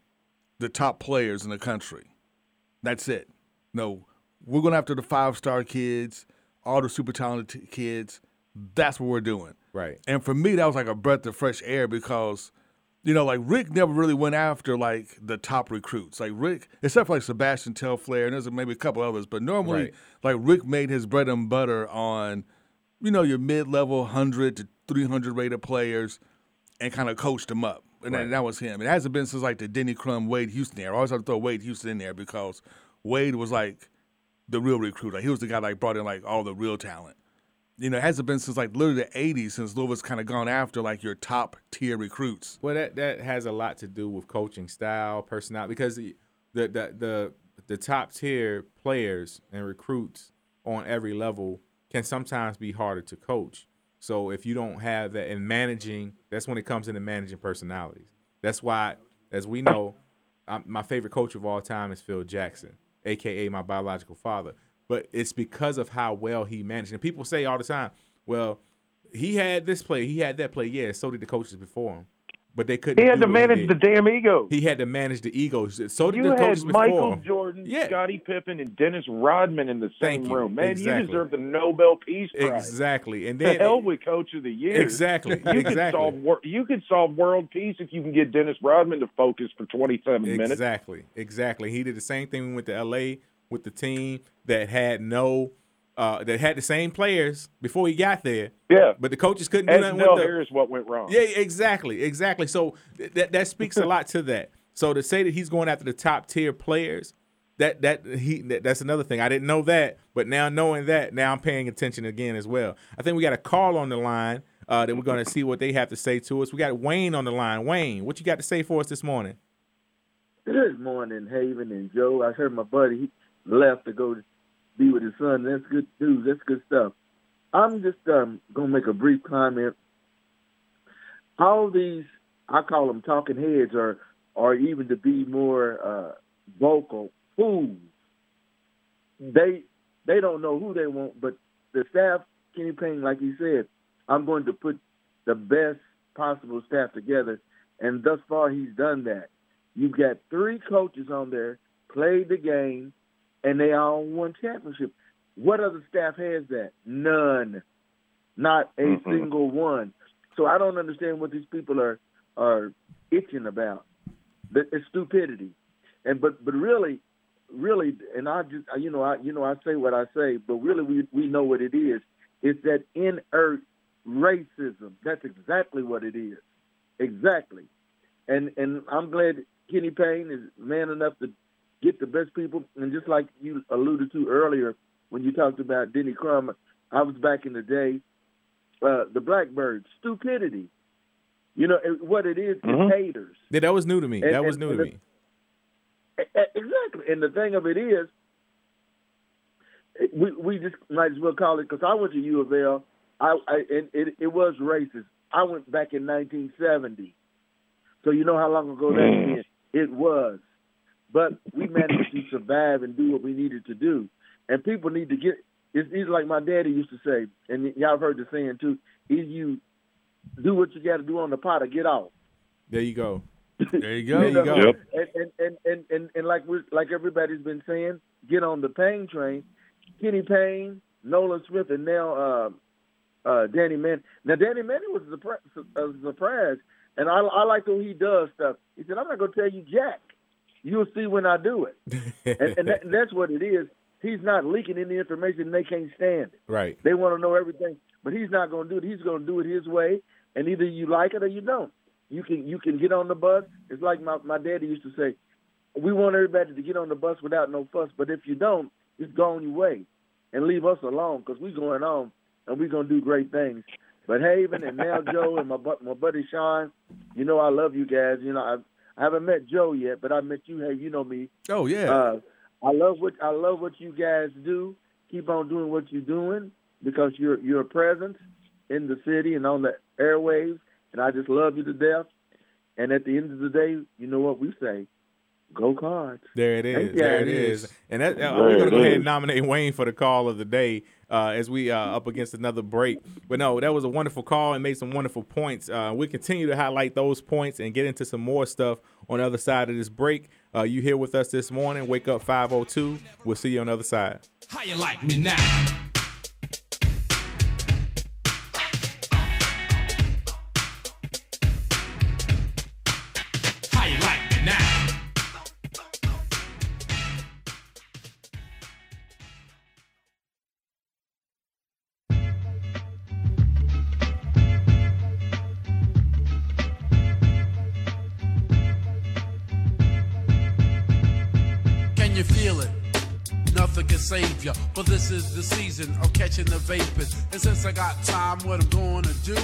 the top players in the country. That's it. No, we're going after the five star kids, all the super talented kids. That's what we're doing. Right. And for me, that was like a breath of fresh air because, you know, like Rick never really went after like the top recruits. Like Rick, except for like Sebastian Telfair and there's maybe a couple others, but normally Right. like Rick made his bread and butter on, you know, your mid level 100 to 300 rated players and kind of coached them up. And that, Right. that was him. It hasn't been since like the Denny Crum, Wade Houston era. I always have to throw Wade Houston in there because Wade was like the real recruit. Like he was the guy like brought in like all the real talent. You know, it hasn't been since like literally the '80s since Louisville's kind of gone after like your top tier recruits. Well, that that has a lot to do with coaching style, personality, because the the the the, the top tier players and recruits on every level can sometimes be harder to coach. So if you don't have that in managing, that's when it comes into managing personalities. That's why, as we know, um, my favorite coach of all time is Phil Jackson, aka my biological father. But it's because of how well he managed. And people say all the time, "Well, he had this play, he had that play." Yeah, so did the coaches before him, but they couldn't. He had to manage the damn ego. He had to manage the egos. So did You the coaches had Michael him. Jordan, Yeah. Scottie Pippen, and Dennis Rodman in the same room. Man, Exactly. you deserve the Nobel Peace Prize. Exactly, and The then hell with Coach of the Year. Exactly, (laughs) You could exactly. solve wor- you could solve world peace if you can get Dennis Rodman to focus for 27 minutes. Exactly, exactly. He did the same thing when we went to L.A. with the team that had no, uh, that had the same players before he got there. Yeah. but the coaches couldn't do Ask nothing Del with the. Harris what went wrong. Yeah, exactly, exactly. So th- that that speaks a lot to that. So to say that he's going after the top tier players, that that he that, that's another thing. I didn't know that, but now knowing that, now I'm paying attention again as well. I think we got a call on the line uh, that we're going to see what they have to say to us. We got Wayne on the line. Wayne, what you got to say for us this morning? Good morning, Haven and Joe. I heard my buddy he left to go be with his son. That's good news. That's good stuff. I'm just um, gonna make a brief comment. All these, I call them talking heads, or or even to be more uh, vocal, fools. They they don't know who they want, but the staff, Kenny Payne, like he said, I'm going to put the best possible staff together, and thus far he's done that. You've got three coaches on there, played the game, and they all won championship. What other staff has that? None. Not a Mhm. single one. So I don't understand what these people are are itching about. It's stupidity. And but but really, really, and I just you know I you know I say what I say, but really we we know what it is. It's that inert racism. That's exactly what it is. Exactly. And and I'm glad Kenny Payne is man enough to get the best people. And just like you alluded to earlier when you talked about Denny Crum, I was back in the day. Uh, the Blackbirds, stupidity. You know what it is Mhm. is haters. Yeah, that was new to me. And- that was and- new and to the- me. Exactly. And the thing of it is, we we just might as well call it because I went to U of L. I, I and it, it was racist. I went back in 1970, so you know how long ago that is. It was, but we managed to survive and do what we needed to do. And people need to get. It's, like my daddy used to say, and y'all have heard the saying too. Is you do what you got to do on the pot or get off. There you go. (laughs) There you go. There you go. And and, and, and, and and like we like everybody's been saying, get on the Payne train. Kenny Payne, Nolan Smith, and now uh, uh, Danny Manning. Now Danny Manning was a, surpri- a surprise, and I, I like the way he does stuff. He said, "I'm not going to tell you Jack. You'll see when I do it." (laughs) and and, that, and that's what it is. He's not leaking any information, they can't stand it. Right. They want to know everything, but he's not going to do it. He's going to do it his way, and either you like it or you don't. You can you can get on the bus. It's like my my daddy used to say, we want everybody to get on the bus without no fuss. But if you don't, just go on your way and leave us alone because we're going on and we're gonna do great things. But Haven and now Joe and my my buddy Sean, you know I love you guys. You know I I haven't met Joe yet, but I met you. Hey, you know me. Oh yeah. Uh, I love what I love what you guys do. Keep on doing what you're doing because you're you're a presence in the city and on the airwaves, and I just love you to death. And at the end of the day, you know what we say: Go Cards. There it is. Thank you. There it is. And that, uh, we're gonna go ahead and nominate Wayne for the call of the day uh, as we uh, up against another break. But no, that was a wonderful call and made some wonderful points. Uh, we continue to highlight those points and get into some more stuff on the other side of this break. Uh, you here with us this morning? Wake up 502. We'll see you on the other side. How you like me now? This is the season of catching the vapors. And since I got time, what I'm gonna do?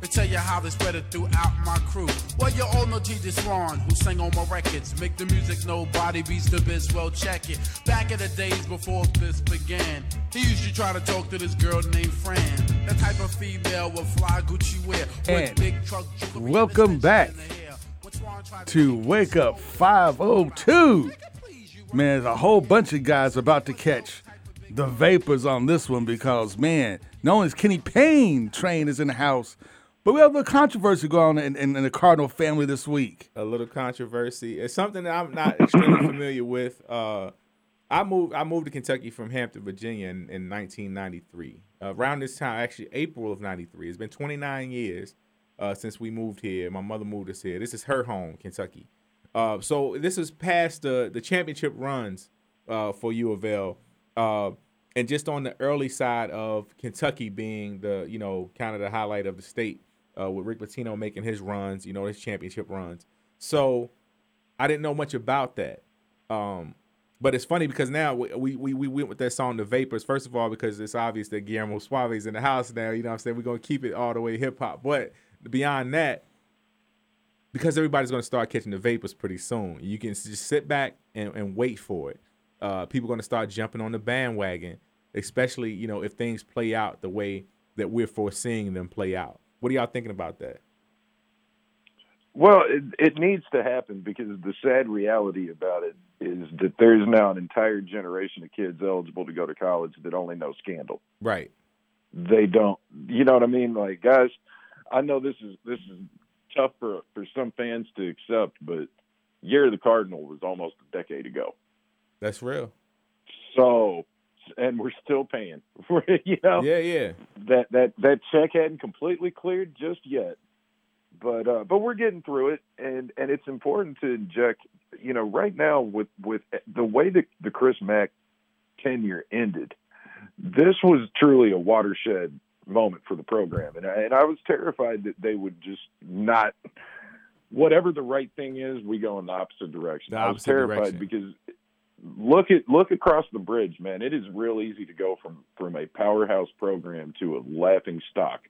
To tell you how they spread it throughout my crew. Well, you all know T.J. Swan, who sang on my records. Make the music nobody beats the biz, well, check it. Back in the days before this began, he used to try to talk to this girl named Fran. The type of female with fly Gucci wear. With And big truck. Welcome back to Wake Up 502. Man, there's a whole bunch of guys about to catch the vapors on this one because, man, only is Kenny Payne train is in the house, but we have a little controversy going on in, in, in the Cardinal family this week. a little controversy. It's something that I'm not extremely (coughs) familiar with. Uh, I moved I moved to Kentucky from Hampton, Virginia in, in 1993. Uh, around this time, actually April of '93. It's been 29 years uh, since we moved here. My mother moved us here. This is her home, Kentucky. Uh, so this is past the the championship runs uh, for U of L, uh, and just on the early side of Kentucky being the you know kind of the highlight of the state uh, with Rick Pitino making his runs, you know his championship runs. So I didn't know much about that. Um, but it's funny because now we, we we we went with that song "The Vapors." First of all, because it's obvious that Guillermo Suave is in the house now. You know what I'm saying? We're gonna keep it all the way hip hop. But beyond that, because everybody's gonna start catching the vapors pretty soon, you can just sit back and, and wait for it. Uh, people gonna start jumping on the bandwagon, especially you know if things play out the way that we're foreseeing them play out. What are y'all thinking about that? Well, it, it needs to happen because the sad reality about it is that there's now an entire generation of kids eligible to go to college that only know scandal. Right. They don't, you know what I mean? Like, guys, I know this is this is tough for for some fans to accept, but year of the Cardinal was almost a decade ago. That's real. So, and we're still paying. (laughs) you know, Yeah, yeah. that that that check hadn't completely cleared just yet but uh but we're getting through it and and it's important to inject you know right now with with the way that the chris mack tenure ended this was truly a watershed moment for the program and I, and I was terrified that they would just not whatever the right thing is we go in the opposite direction The i was terrified direction. because look at look across the bridge man it is real easy to go from from a powerhouse program to a laughing stock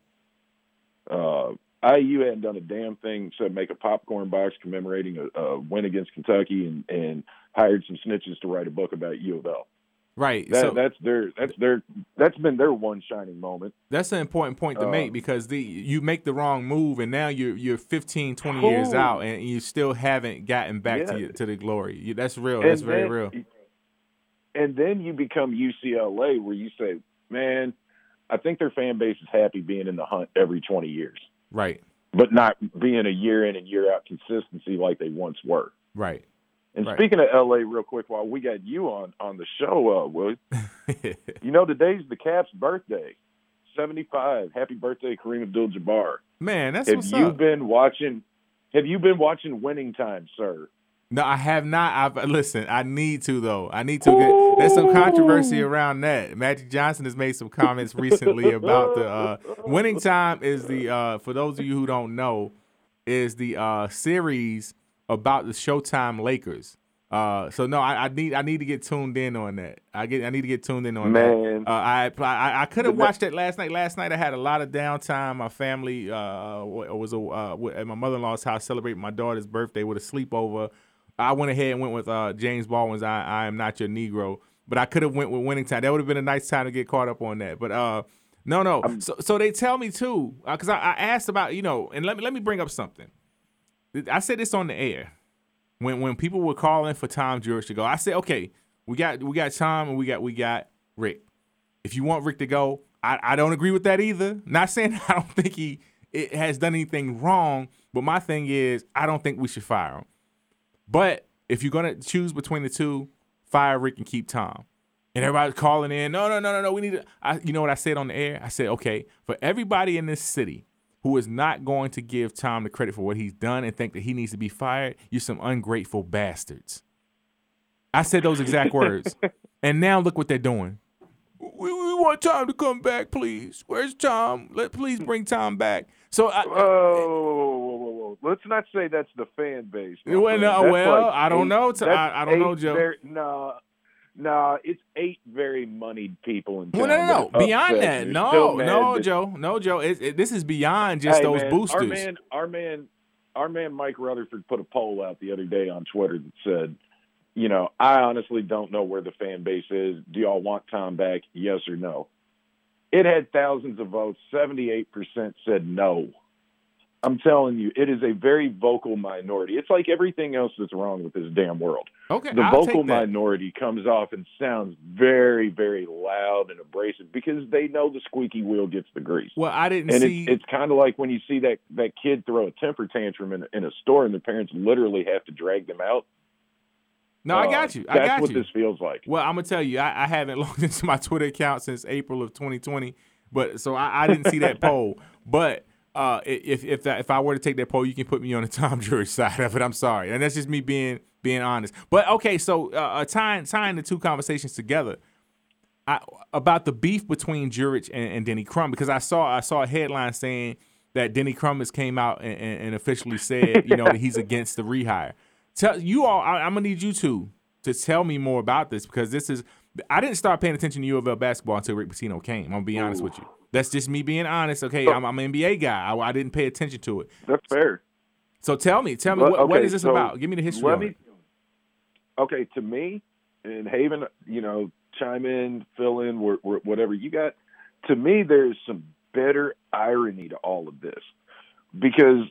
uh, IU hadn't done a damn thing except make a popcorn box commemorating a, a win against Kentucky and, and hired some snitches to write a book about U of L. Right. That, so that's their that's their that's been their one shining moment. That's an important point to Uh, make because the you make the wrong move and now you're you're 15, 20 years out and you still haven't gotten back to Yeah. your, to the glory. You- That's real. And That's very real. And then you become UCLA, where you say, "Man, I think their fan base is happy being in the hunt every twenty years, Right. but not being a year in and year out consistency like they once were." Right. And Right. speaking of LA, real quick, while we got you on on the show, uh, Willie, (laughs) you know today's the Caps' birthday, seventy five. Happy birthday, Kareem Abdul-Jabbar. Man, that's have what's you up. been watching? Have you been watching Winning Time, sir? No, I have not. I've listen. I need to though. I need to get. There's some controversy around that. Magic Johnson has made some comments recently about the uh, winning time. Is the uh, for those of you who don't know, is the uh, series about the Showtime Lakers. Uh, so no, I, I need I need to get tuned in on that. I get I need to get tuned in on Man. that. Uh, I I, I could have watched it last night. Last night I had a lot of downtime. My family uh was uh, at my mother in law's house celebrating my daughter's birthday with a sleepover. I went ahead and went with uh, James Baldwin's I, I Am Not Your Negro, but I could have went with Winning Time. That would have been a nice time to get caught up on that. But uh, no, no. so, so they tell me too, because I, I asked about you know, and let me let me bring up something. I said this on the air when when people were calling for Tom Jurich to go. I said, okay, we got we got Tom and we got we got Rick. If you want Rick to go, I, I don't agree with that either. Not saying (laughs) I don't think he it has done anything wrong, but my thing is I don't think we should fire him. But if you're gonna choose between the two, fire Rick and keep Tom. And everybody's calling in. No, no, no, no, no. We need to. I, you know what I said on the air? I said, okay, for everybody in this city who is not going to give Tom the credit for what he's done and think that he needs to be fired, you're some ungrateful bastards. I said those exact (laughs) words. And now look what they're doing. We, we want Tom to come back, please. Where's Tom? Let please bring Tom back. So I, Oh, whoa, whoa, whoa. let's not say that's the fan base. Well, no, well, like I don't eight- know, I- I don't know, Joe. No, no, it's eight very moneyed people in town. well, no, no, no. that Beyond that, no, no, that- Joe, no, Joe. It, it, this is beyond just Hey, those man, boosters. Our man, our man, our man, Mike Rutherford put a poll out the other day on Twitter that said, you know, I honestly don't know where the fan base is. Do y'all want Tom back? Yes or no? It had thousands of votes. Seventy-eight percent said no. I'm telling you, it is a very vocal minority. It's like everything else that's wrong with this damn world. Okay, the I'll vocal minority comes off and sounds very, very loud and abrasive because they know the squeaky wheel gets the grease. Well, I didn't and see. it's, it's kind of like when you see that that kid throw a temper tantrum in, in a store and the parents literally have to drag them out. no, I Uh, got you. I that's got what you. this feels like. Well, I'm gonna tell you, I, I haven't (laughs) logged into my Twitter account since April of 2020, but so I, I didn't see that (laughs) poll. But uh, if if that, if I were to take that poll, you can put me on the (laughs) Tom Jurich side of it. I'm sorry, and that's just me being being honest. But okay, so uh, uh, tying tying the two conversations together. I, about the beef between Jurich and, and Denny Crum because I saw I saw a headline saying that Denny Crum has came out and, and, and officially said you know that he's against the rehire. Tell you all, I, I'm gonna need you two to tell me more about this because this is I didn't start paying attention to U of L basketball until Rick Pitino came. I'm gonna be honest with you. That's just me being honest. Okay, I'm, I'm an NBA guy. I, I didn't pay attention to it. That's fair. So tell me, tell me Well, what, what is this so about? Give me the history. me- Okay, to me, and Haven, you know, chime in, fill in, wh- wh- whatever you got. To me, there's some bitter irony to all of this because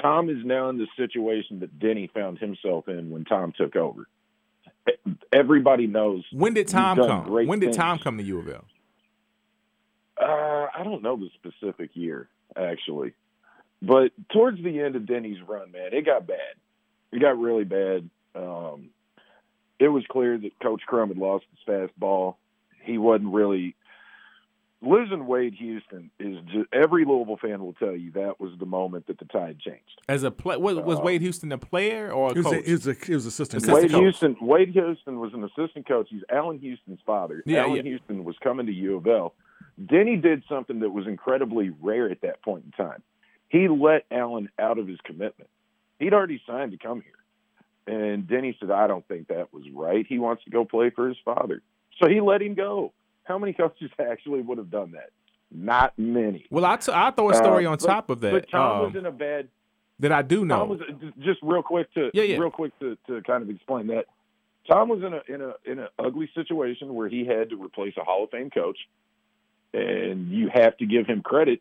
Tom is now in the situation that Denny found himself in when Tom took over. Everybody knows. When did Tom come? When did things. Tom come to U of L? I don't know the specific year actually, but towards the end of Denny's run, man, it got bad. It got really bad. Um, it was clear that Coach Crum had lost his fastball. He wasn't really losing Wade Houston. Is just, every Louisville fan will tell you that was the moment that the tide changed. As a play, was, was Uh, Wade Houston a player or a He was, a, coach? he was, a, he was assistant. Assistant Wade coach. Houston. Wade Houston was an assistant coach. He's Allan Houston's father. Yeah, Allan yeah. Houston was coming to U of L. Denny did something that was incredibly rare at that point in time. He let Allan out of his commitment. He'd already signed to come here, and Denny said, "I don't think that was right. He wants to go play for his father." So he let him go. How many coaches (laughs) actually would have done that? Not many. well, I t- I'll throw a story Uh, on but- top of that. But Tom um, was in a bad that I do know. Tom was just real quick to Yeah, yeah. real quick to, to kind of explain that. Tom was in a in a in an ugly situation where he had to replace a Hall of Fame coach, and you have to give him credit.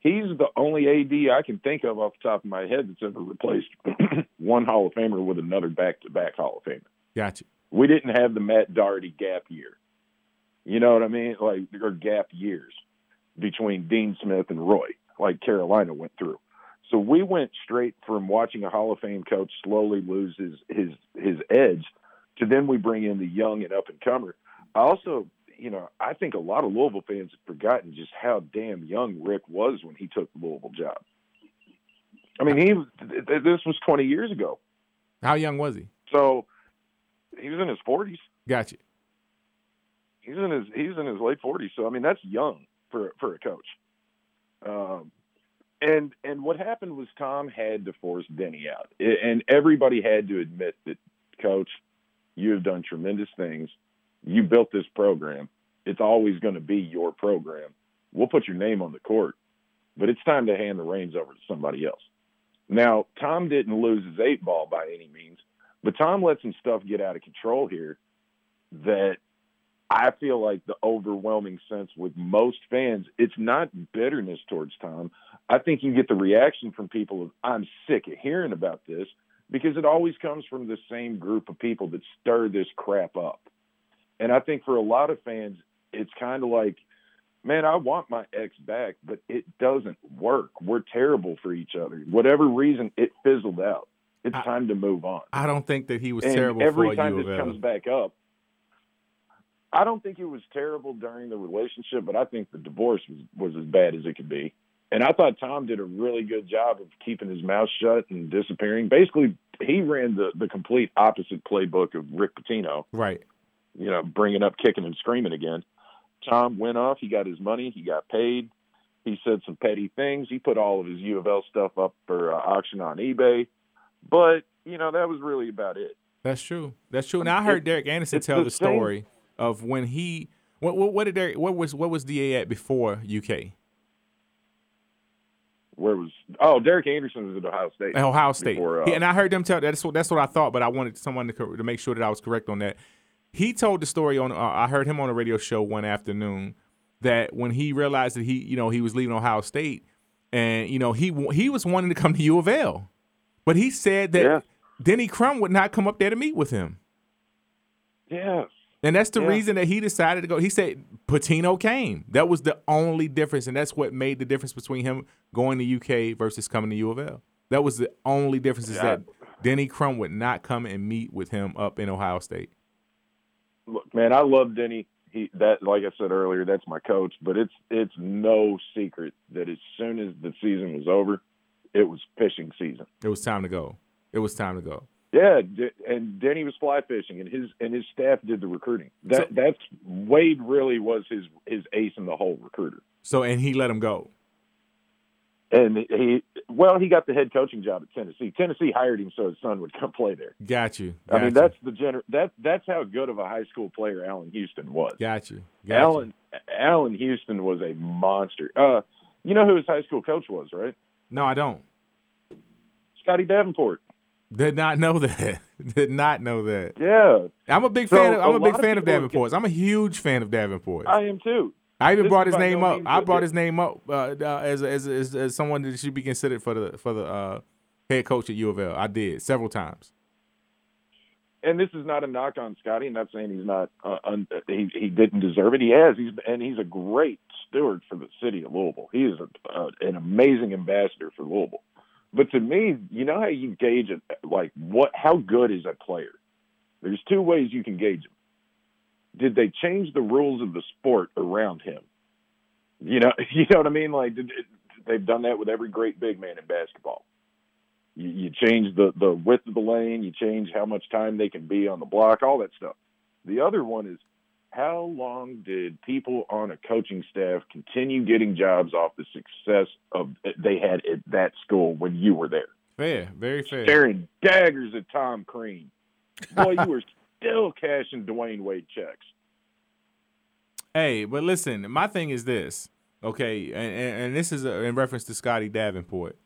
He's the only AD I can think of off the top of my head that's ever replaced (clears throat) one Hall of Famer with another back to back Hall of Famer. Gotcha. We didn't have the Matt Doherty gap year. You know what I mean? Like or gap years between Dean Smith and Roy, like Carolina went through. So we went straight from watching a Hall of Fame coach slowly lose his his his edge to then we bring in the young and up and comer. I also, you know, I think a lot of Louisville fans have forgotten just how damn young Rick was when he took the Louisville job. I mean, he was- th- th- this was 20 years ago. How young was he? So he was in his 40s. Gotcha. He's in his he's in his late 40s. So I mean, that's young for for a coach. Um, and and what happened was Tom had to force Denny out, and everybody had to admit that, Coach, You have done tremendous things. You built this program. It's always going to be your program. We'll put your name on the court, but it's time to hand the reins over to somebody else. Now, Tom didn't lose his eight ball by any means, but Tom let some stuff get out of control here that I feel like the overwhelming sense with most fans, it's not bitterness towards Tom. I think you get the reaction from people of, I'm sick of hearing about this because it always comes from the same group of people that stir this crap up. And I think for a lot of fans, it's kind of like, man, I want my ex back, but it doesn't work. We're terrible for each other. Whatever reason, it fizzled out. It's time to move on. I don't think that he was And terrible every for time this comes back up, I don't think it was terrible during the relationship, but I think the divorce was, was as bad as it could be. And I thought Tom did a really good job of keeping his mouth shut and disappearing. Basically, he ran the, the complete opposite playbook of Rick Pitino, Right. You know, bringing up kicking and screaming again. Tom went off. He got his money. He got paid. He said some petty things. He put all of his U of L stuff up for uh, auction on eBay. But, you know, that was really about it. That's true. That's true. Now I heard Derek Anderson tell the the story of when he what what, what did Derek what was what was Da at before UK? Where was, oh, Derek Anderson was at Ohio State. Ohio State. Before, uh, He- and I heard them tell that's what that's what I thought, but I wanted someone to to make sure that I was correct on that. He told the story on. Uh, I heard him on a radio show one afternoon that when he realized that he you know he was leaving Ohio State, and you know he he was wanting to come to U of L, but he said that Yeah. Denny Crum would not come up there to meet with him. Yeah. And that's the Yeah. reason that he decided to go. He said Pitino came. That was the only difference, and that's what made the difference between him going to UK versus coming to U of L. That was the only difference is Yeah. that Denny Crum would not come and meet with him up in Ohio State. Look, man, I love Denny. He that like I said earlier, that's my coach. But it's it's no secret that as soon as the season was over, it was fishing season. It was time to go. It was time to go. Yeah, and Denny was fly fishing, and his and his staff did the recruiting. That that's Wade really was his his ace in the hole recruiter. So and he let him go. And he well, he got the head coaching job at Tennessee. Tennessee hired him so his son would come play there. Got you. I mean, Got that's the gener- that that's how good of a high school player Allan Houston was. Got you. Got Allan Allan Houston was a monster. Uh, you know who his high school coach was, right? No, I don't. Scotty Davenport. Did not know that. (laughs) Did not know that. Yeah, I'm a big So, fan. Of, I'm a a big fan of are Davenport's. I'm a huge fan of Davenport. I am too. I even This brought his name up. I brought his name up uh, uh, as, as as as someone that should be considered for the for the uh, head coach at U of L. I did several times. And this is not a knock on Scotty. I'm not saying he's not uh, un- he he didn't deserve it. He has. He's and he's a great steward for the city of Louisville. He is a, uh, an amazing ambassador for Louisville. But to me, you know how you gauge it, like what how good is a player? There's two ways you can gauge him. Did they change the rules of the sport around him? You know, (laughs) you know what I mean. Like did, they've done that with every great big man in basketball. You, you change the the width of the lane, you change how much time they can be on the block, all that stuff. The other one is how long did people on a coaching staff continue getting jobs off the success of they had at that school when you were there? Fair, very fair. Staring daggers at Tom Crean. Boy, you were (laughs) still cashing Dwyane Wade checks. Hey, but listen, my thing is this, okay, and, and, and this is a, in reference to Scotty Davenport.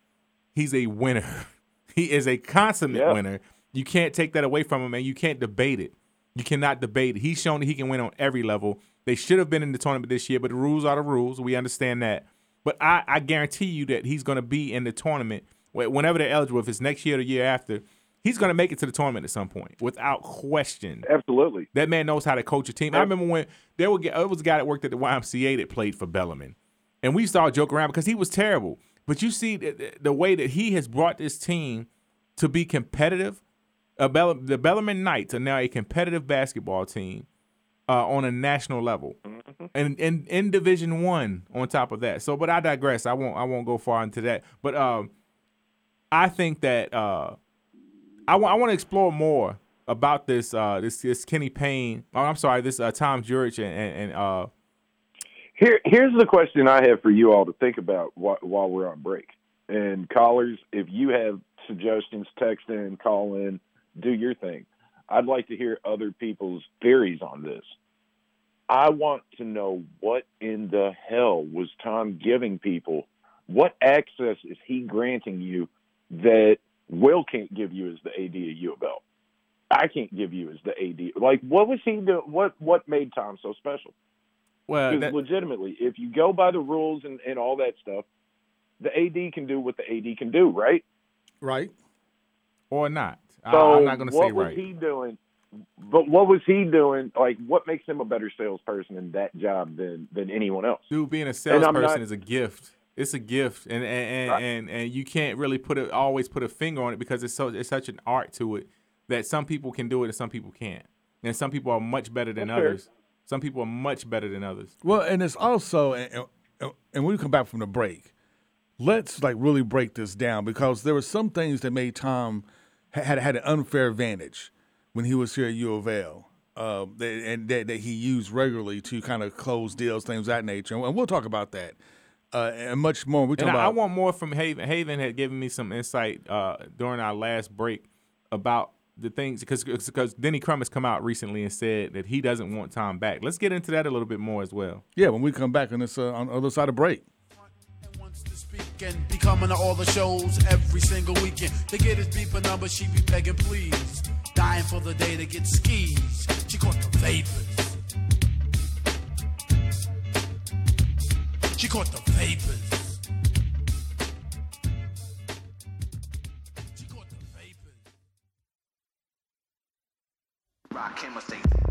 He's a winner. (laughs) He is a consummate Yeah. winner. You can't take that away from him, and you can't debate it. You cannot debate it. He's shown that he can win on every level. They should have been in the tournament this year, but the rules are the rules. We understand that. But I, I guarantee you that he's going to be in the tournament whenever they're eligible. If it's next year or the year after, he's going to make it to the tournament at some point without question. Absolutely. That man knows how to coach a team. I remember when there was a guy that worked at the YMCA that played for Bellarmine, and we started joking around because he was terrible. But you see the, the- way that he has brought this team to be competitive. Uh, Bell, the Bellarmine Knights are now a competitive basketball team uh, on a national level, and in in Division One. On top of that, so but I digress. I won't I won't go far into that. But um, I think that uh, I want I want to explore more about this uh this this Kenny Payne. Oh, I'm sorry, this uh, Tom Jurich and and, and uh Here, here's the question I have for you all to think about wh- while we're on break. And callers, if you have suggestions, text in, call in, do your thing. I'd like to hear other people's theories on this. I want to know what in the hell was Tom giving people? What access is he granting you that Will can't give you as the AD of U of L? I can't give you as the AD. Like, what was he do? What what made Tom so special? Well, that- legitimately, if you go by the rules and, and all that stuff, the AD can do what the AD can do, right? Right. Or not. I- So I'm not going to say right. what say was right. he doing? But what was he doing? Like, what makes him a better salesperson in that job than than anyone else? Dude, being a salesperson not- is a gift. It's a gift, and and and, Right. and, and you can't really put it always put a finger on it because it's so it's such an art to it that some people can do it and some people can't, and some people are much better than That's fair. others. Some people are much better than others. Well, and it's also, and, and, and when we come back from the break, let's like really break this down because there were some things that made Tom had had an unfair advantage when he was here at U of L, uh, that, and that, that he used regularly to kind of close deals, things of that nature. And we'll talk about that uh, and much more. We talk And I, I want more from Haven. Haven had given me some insight uh, during our last break about the things because because Denny Crum has come out recently and said that he doesn't want Tom back. Let's get into that a little bit more as well. yeah. When we come back on this uh, on the other side of break. and be coming to all the shows every single weekend. To get his beeper number, she be begging please. Dying for the day to get skis. She caught the vapors. Rock him.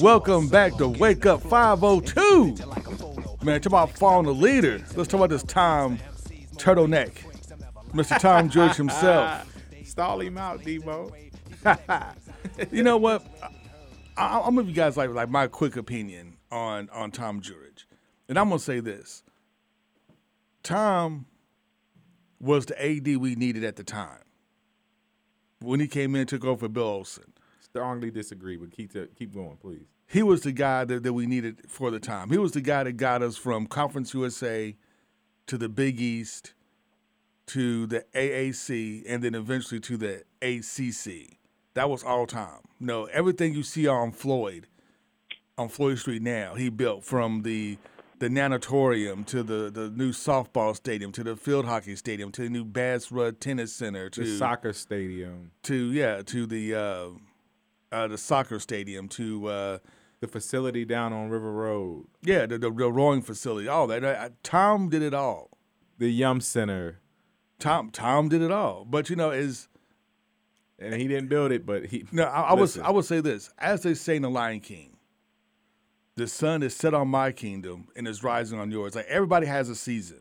Welcome back to Wake Up 502. Man, talk about following the leader. Let's talk about this Tom Turtleneck. Mr. Tom (laughs) Jurich himself. Stall him out, Debo. (laughs) you know what? I, I'm gonna give you guys like like my quick opinion on on Tom Jurich, and I'm gonna say this: Tom was the AD we needed at the time when he came in and took over Bill Olsen. Strongly disagree, but keep to, keep going, please. He was the guy that, that we needed for the time. He was the guy that got us from Conference USA to the Big East to the AAC and then eventually to the ACC. That was all time. No, everything you see on Floyd, on Floyd Street now, he built from the the nanatorium to the, the new softball stadium to the field hockey stadium to the new Bass Rudd Tennis Center to The soccer stadium, to yeah to the uh, uh, the soccer stadium to uh, the facility down on River Road, yeah the, the, the rowing facility all that. Uh, Tom did it all. The Yum Center. Tom Tom did it all. But you know is and he didn't build it, but he. (laughs) no I, I was I would say this. As they say in the Lion King the sun is set on my kingdom and is rising on yours. Like everybody has a season.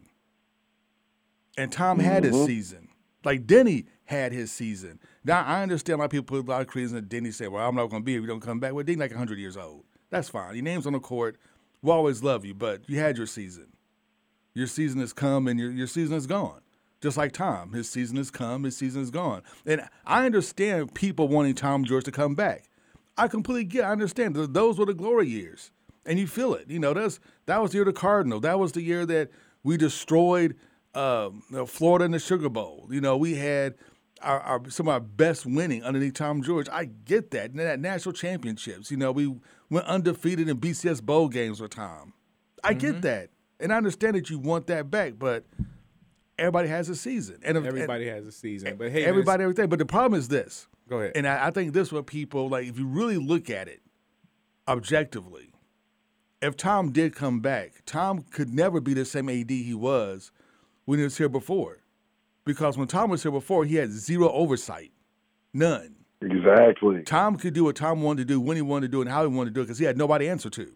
And Tom had his Mhm. season. Like Denny had his season now I understand of people put a lot of credence in Denny say well I'm not going to be here if you don't come back well Denny like 100 years old that's fine your name's on the court we'll always love you but you had your season your season has come and your, your season is gone. Just like Tom, his season has come, his season is gone. And I understand people wanting Tom Jurich to come back. I completely get. I understand. Those were the glory years, and you feel it. You know, that's that was the year the Cardinal. That was the year that we destroyed um, Florida in the Sugar Bowl. You know, we had our, our some of our best winning underneath Tom Jurich. I get that. And that national championships. You know, we went undefeated in BCS bowl games with Tom. I get mm-hmm. that, and I understand that you want that back, but everybody has a season, and if- Everybody has a season, but hey, everybody everything. But the problem is this. Go ahead. And I, I think this is what people like. If you really look at it objectively, if Tom did come back, Tom could never be the same AD he was when he was here before, because when Tom was here before, he had zero oversight, none. Exactly. Tom could do what Tom wanted to do when he wanted to do it and how he wanted to do it because he had nobody to answer to.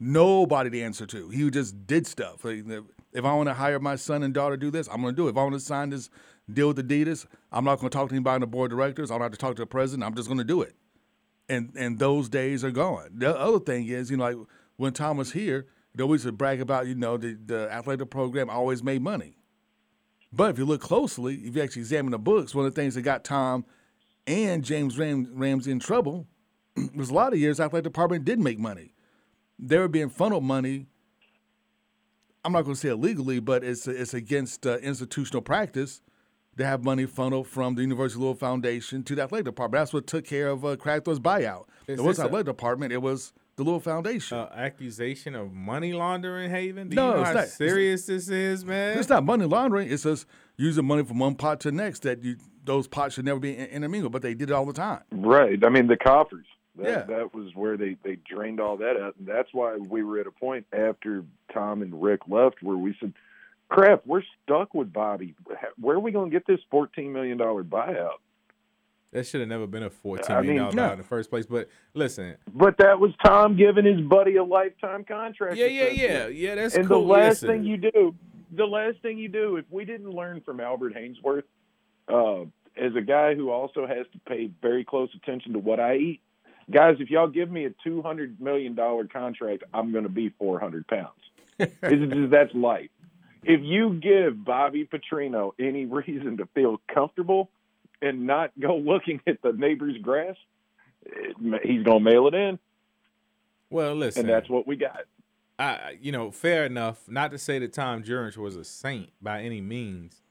Nobody to answer to. He just did stuff. Like, if I want to hire my son and daughter to do this, I'm going to do it. If I want to sign this deal with Adidas, I'm not going to talk to anybody on the board of directors. I don't have to talk to the president. I'm just going to do it. And and those days are gone. The other thing is, you know, like when Tom was here, they always would brag about, you know, the, the athletic program always made money. But if you look closely, if you actually examine the books, one of the things that got Tom and James Ram- Ramsey in trouble (clears throat) was a lot of years athletic department did make money. They were being funneled money. I'm not going to say illegally, but it's it's against uh, institutional practice to have money funneled from the University of Louisville Foundation to the athletic department. That's what took care of uh, Kragthorpe's buyout. Is it wasn't athletic department; it was the Louisville Foundation. Uh, accusation of money laundering, Haven. Do No, you know it's how not. serious this is, man? It's not money laundering. It's just using money from one pot to the next. That you those pots should never be intermingled, but they did it all the time. Right. I mean, the coffers. That, Yeah. that was where they, they drained all that out. And that's why we were at a point after Tom and Rick left where we said, crap, we're stuck with Bobby. Where are we going to get this $14 million buyout? That should have never been a fourteen I million dollar mean, no. in the first place. But listen, But that was Tom giving his buddy a lifetime contract. Yeah, yeah, yeah. Yeah, that's and cool. the last Listen. thing you do, the last thing you do, if we didn't learn from Albert Haynesworth, uh, as a guy who also has to pay very close attention to what I eat, guys, if y'all give me a two hundred million dollar contract, I'm going to be four hundred pounds. (laughs) It's just- that's life. If you give Bobby Petrino any reason to feel comfortable and not go (laughs) looking at the neighbor's grass, it, he's going to mail it in, well, listen, and that's what we got. I, I- you know, fair enough. Not to say that Tom Jurich was a saint by any means,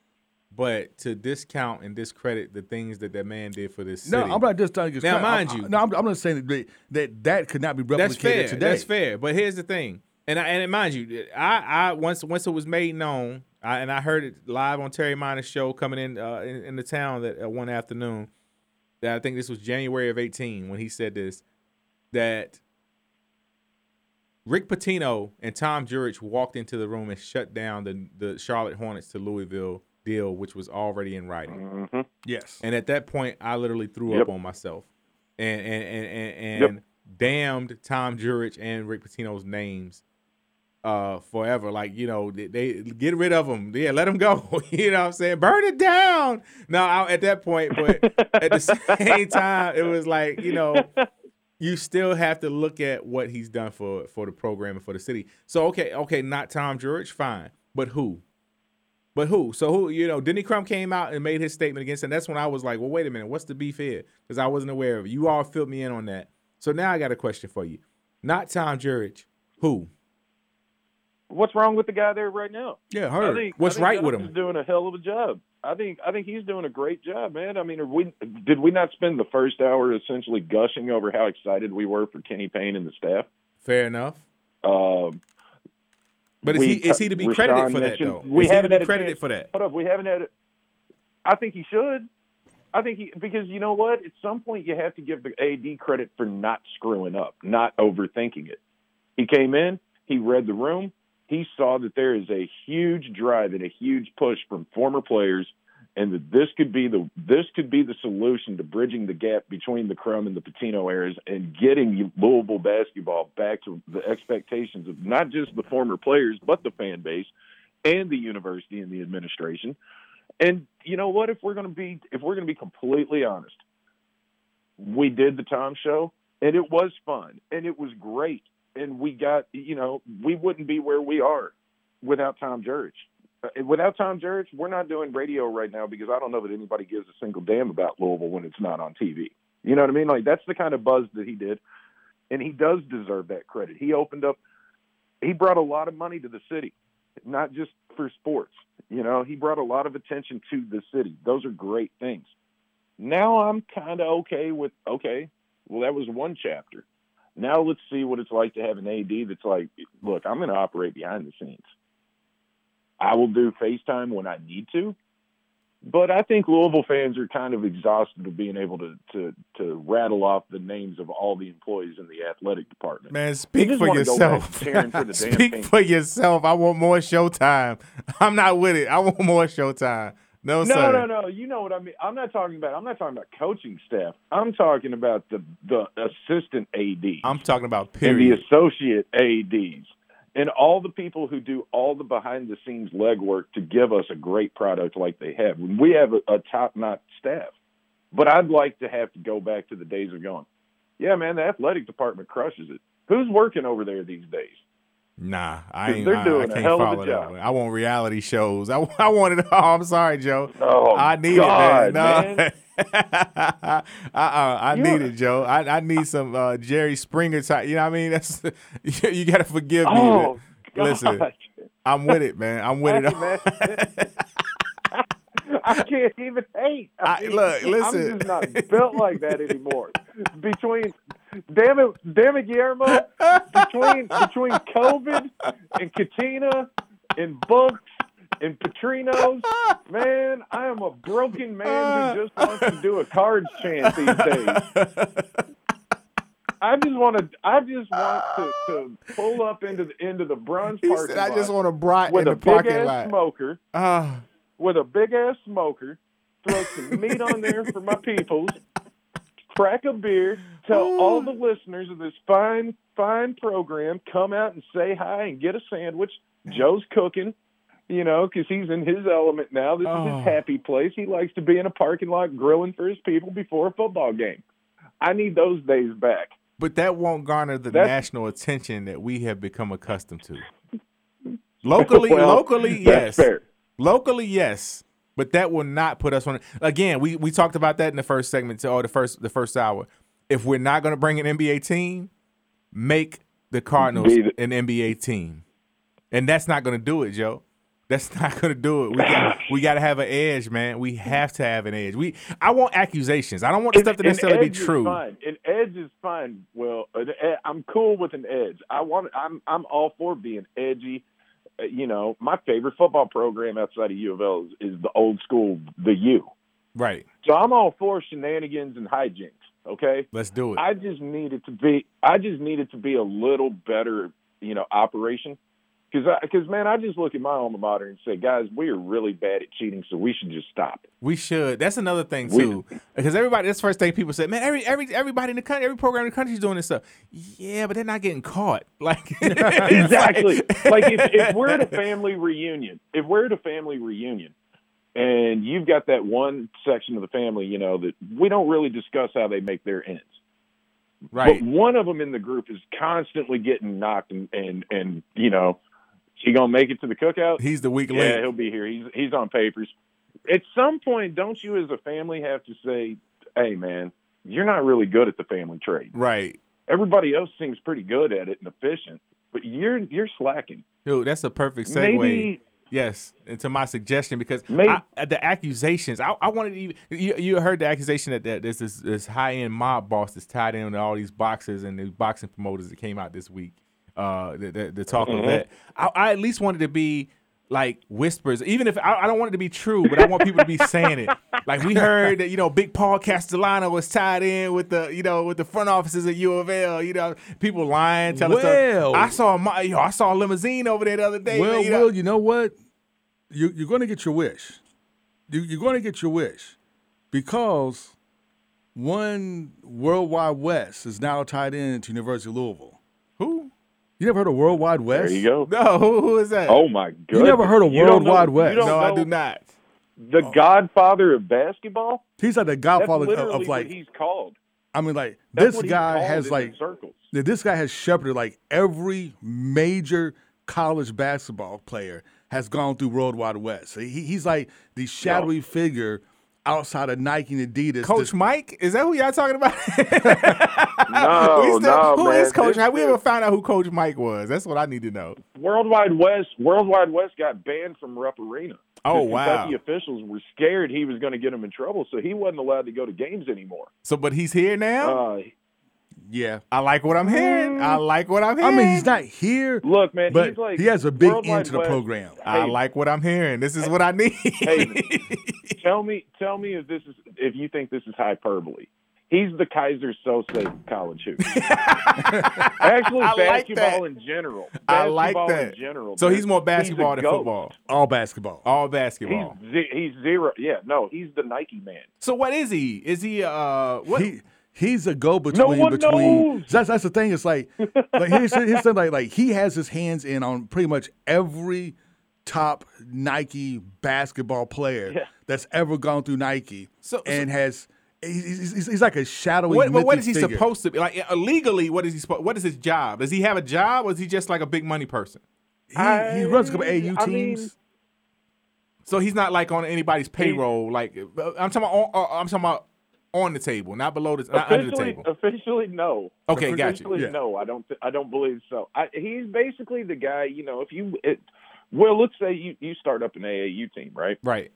but to discount and discredit the things that that man did for this No. I'm not just telling you. Now, I'm- mind you, no, I'm, I'm not saying that, that that could not be replicated That's fair. today. That's fair. But here's the thing, and I, and mind you, I, I once once it was made known, I, and I heard it live on Terry Meiners show coming in uh, in, in the town that uh, one afternoon. That I think this was January of 18 when he said this, that Rick Pitino and Tom Jurich walked into the room and shut down the the Charlotte Hornets to Louisville deal, which was already in writing. Yes. And at that point, I literally threw Yep. up on myself, and and and and, Yep. and damned Tom Jurich and Rick Pitino's names uh forever. Like you know, they, they get rid of them. Yeah, let them go. (laughs) you know what I'm saying? Burn it down. No, I, at that point, but at the same (laughs) time, it was like you know. You still have to look at what he's done for for the program and for the city. So okay, okay, not Tom Jurich, fine, but who? But who? So who? You know, Denny Crum came out and made his statement against, and that's when I was like, well, wait a minute, what's the beef here? Because I wasn't aware of it. You all filled me in on that. So now I got a question for you. Not Tom Jurich. Who? What's wrong with the guy there right now? Yeah, I think, What's I think right with him? Doing a hell of a job. I think I think he's doing a great job, man. I mean, are we did we not spend the first hour essentially gushing over how excited we were for Kenny Payne and the staff? Fair enough. Um, But is we- he is he to be Rashawn credited for that though? We is haven't be had a credited chance- for that? Hold up, we haven't had. A, I think he should. I think he because you know what? At some point, you have to give the AD credit for not screwing up, not overthinking it. He came in, he read the room, he saw that there is a huge drive and a huge push from former players, and that this could be the this could be the solution to bridging the gap between the Crum and the Pitino eras and getting Louisville basketball back to the expectations of not just the former players but the fan base and the university and the administration. And you know what? If we're going to be if we're going to be completely honest, we did the Tom show and it was fun and it was great and we got you know we wouldn't be where we are without Tom Jurich. Uh, Without Tom Jurich, we're not doing radio right now because I don't know that anybody gives a single damn about Louisville when it's not on TV. You know what I mean? Like that's the kind of buzz that he did, and he does deserve that credit. He opened up, he brought a lot of money to the city, not just for sports. You know, he brought a lot of attention to the city. Those are great things. Now I'm kind of okay with okay. Well, that was one chapter. Now let's see what it's like to have an AD that's like, look, I'm going to operate behind the scenes. I will do FaceTime when I need to, but I think Louisville fans are kind of exhausted of being able to to to rattle off the names of all the employees in the athletic department. Man, speak for wanna go back yourself. tearing through the (laughs) damn speak for yourself. I want more showtime. (laughs) I'm not with it. I want more showtime. No, No, sir. no, no. You know what I mean. I'm not talking about. I'm not talking about coaching staff. I'm talking about the the assistant AD. I'm talking about and the associate ADs and all the people who do all the behind the scenes legwork to give us a great product like they have. We have a, a top notch staff, but I'd like to have to go back to the days of going, yeah, man, the athletic department crushes it. Who's working over there these days? Nah, I ain't. they're I, doing I can't hell of a follow that one. I want reality shows. (laughs) I, I want it all. I'm sorry, Joe. Oh, I need God, it, man. No. man. (laughs) uh-uh, I You- need it, Joe. I, I need some uh, Jerry Springer type. You know what I mean? That's (laughs) you, you got to forgive me. Oh, Listen, I'm with it, man. I'm with it. I can't even hate. I- mean, look, listen. I'm just not built like that anymore. Between, damn it, damn it, Guillermo. Between between COVID and Katina and books and Petrinos, man, I am a broken man who just wants to do a cards chant these days. I just want to. I just want to, to pull up into the into the brunch parking said, "I just want to brat with in a big ass lot." smoker, Ah. with a big ass smoker, throw some meat on there for my peoples, crack a beer, tell all the listeners of this fine fine program come out and say hi and get a sandwich. Joe's cooking. You know, because he's in his element now. This is Oh. his happy place. He likes to be in a parking lot grilling for his people before a football game. I need those days back. But that won't garner the That's- national attention that we have become accustomed to. Locally, (laughs) Well, locally, yes. fair. Locally, yes. But that will not put us on. Again, we, we talked about that in the first segment, or the first the first hour. If we're not going to bring an NBA team, make the Cardinals an NBA team, and that's not going to do it, Joe. That's (laughs) not going to do it. We got we got to have an edge, man. We have to have an edge. We I want accusations. I don't want the stuff to necessarily be true. fine. An edge is fine. Well, an I'm cool with an edge. I want. I'm. I'm all for being edgy. Uh, You know, my favorite football program outside of U of L is, is the old school, the U. Right. So I'm all for shenanigans and hijinks. Okay. Let's do it. I just needed to be. I just needed to be a little better. You know, operation. Because, because man, I just look at my alma mater and say, guys, we are really bad at cheating, so we should just stop. We should. That's another thing too, because everybody. That's the first thing people say. Man, every every everybody in the country, every program in the country is doing this stuff. Yeah, but they're not getting caught. (laughs) (laughs) Like exactly. like if, if we're at a (laughs) family reunion, if we're at a family reunion, and you've got that one section of the family, you know, that we don't really discuss how they make their ends. Right. But one of them in the group is constantly getting knocked, and and and you know, he gonna make it to the cookout. He's the weak link. yeah, he'll be here. He's he's on papers. At some point, don't you as a family have to say, "Hey, man, you're not really good at the family trade." Right. Everybody else seems pretty good at it and efficient, but you're you're slacking. Dude, that's a perfect segue. Maybe- yes, and to my suggestion because I, the accusations. I, I wanted to even. You, you heard the accusation that, that there's this, this high end mob boss that's tied in with all these boxers and the boxing promoters that came out this week. Uh, the, the, the talk Mhm. of that. I, I at least wanted to be like whispers, even if I, I don't want it to be true, but I want people to be saying it. Like we heard that you know Big Paul Castellano was tied in with the you know with the front offices at U of L. You know people lying, telling Well- stuff. I saw my you know, I saw a limousine over there the other day. well, you know. Will, you know what? You, you're going to get your wish. You, you're going to get your wish because one Worldwide Wes is now tied into University of Louisville. Who? You never heard of Worldwide Wes? There you go. No, who, who is that? Oh my god! You never heard of Worldwide Wes? no, I do not. The oh. Godfather of basketball. He's like the godfather That's of, of like. what he's called. I mean, like That's this guy has like circles. that this guy has shepherded like every major college basketball player has gone through World Wide Wes. He, he's like the shadowy figure outside of Nike and Adidas. Coach that's- Mike? Is that who y'all talking about? No, (laughs) We still- no, Who man. is Coach? This- Have we ever found out who Coach Mike was? That's what I need to know. World Wide Wes. World Wide Wes got banned from Rupp Arena. Oh, The wow. Kentucky officials were scared he was going to get him in trouble, so he wasn't allowed to go to games anymore. So, but he's here now. Uh, yeah, I like what I'm hearing. I like what I'm hearing. I mean, he's not here. Look, man, but he's like he has a big end to the West. program. I like what I'm hearing. This is what I need. Hey, (laughs) tell me, tell me if this is if you think this is hyperbole. He's the Keyser Söze of college hoops. (laughs) Actually, I like basketball that. in general. I like that. In general. So he's more a basketball than goat. football. All basketball. All basketball. ze- he's zero. Yeah, no, he's the Nike man. So what is he? Is he uh what? He he's a go between one between. knows. That's that's the thing. It's like (laughs) like here's here's the thing, like like he has his hands in on pretty much every top Nike basketball player Yeah. that's ever gone through Nike So- and has He's, he's, he's like a shadowy. What, but what mythic is he figure. supposed to be like uh, legally? What is he? supposed? What is his job? Does he have a job, or is he just like a big money person? He, he runs a couple AU I mean- teams. So he's not like on anybody's payroll. Like uh, I'm talking about. Uh, I'm talking about on the table, not below the, not under the officially, table. officially, no. Okay, got you. officially, Yeah. no. I don't. I don't believe so. I, he's basically the guy. You know, if you, it, well, let's say you you start up an AAU team, right? Right.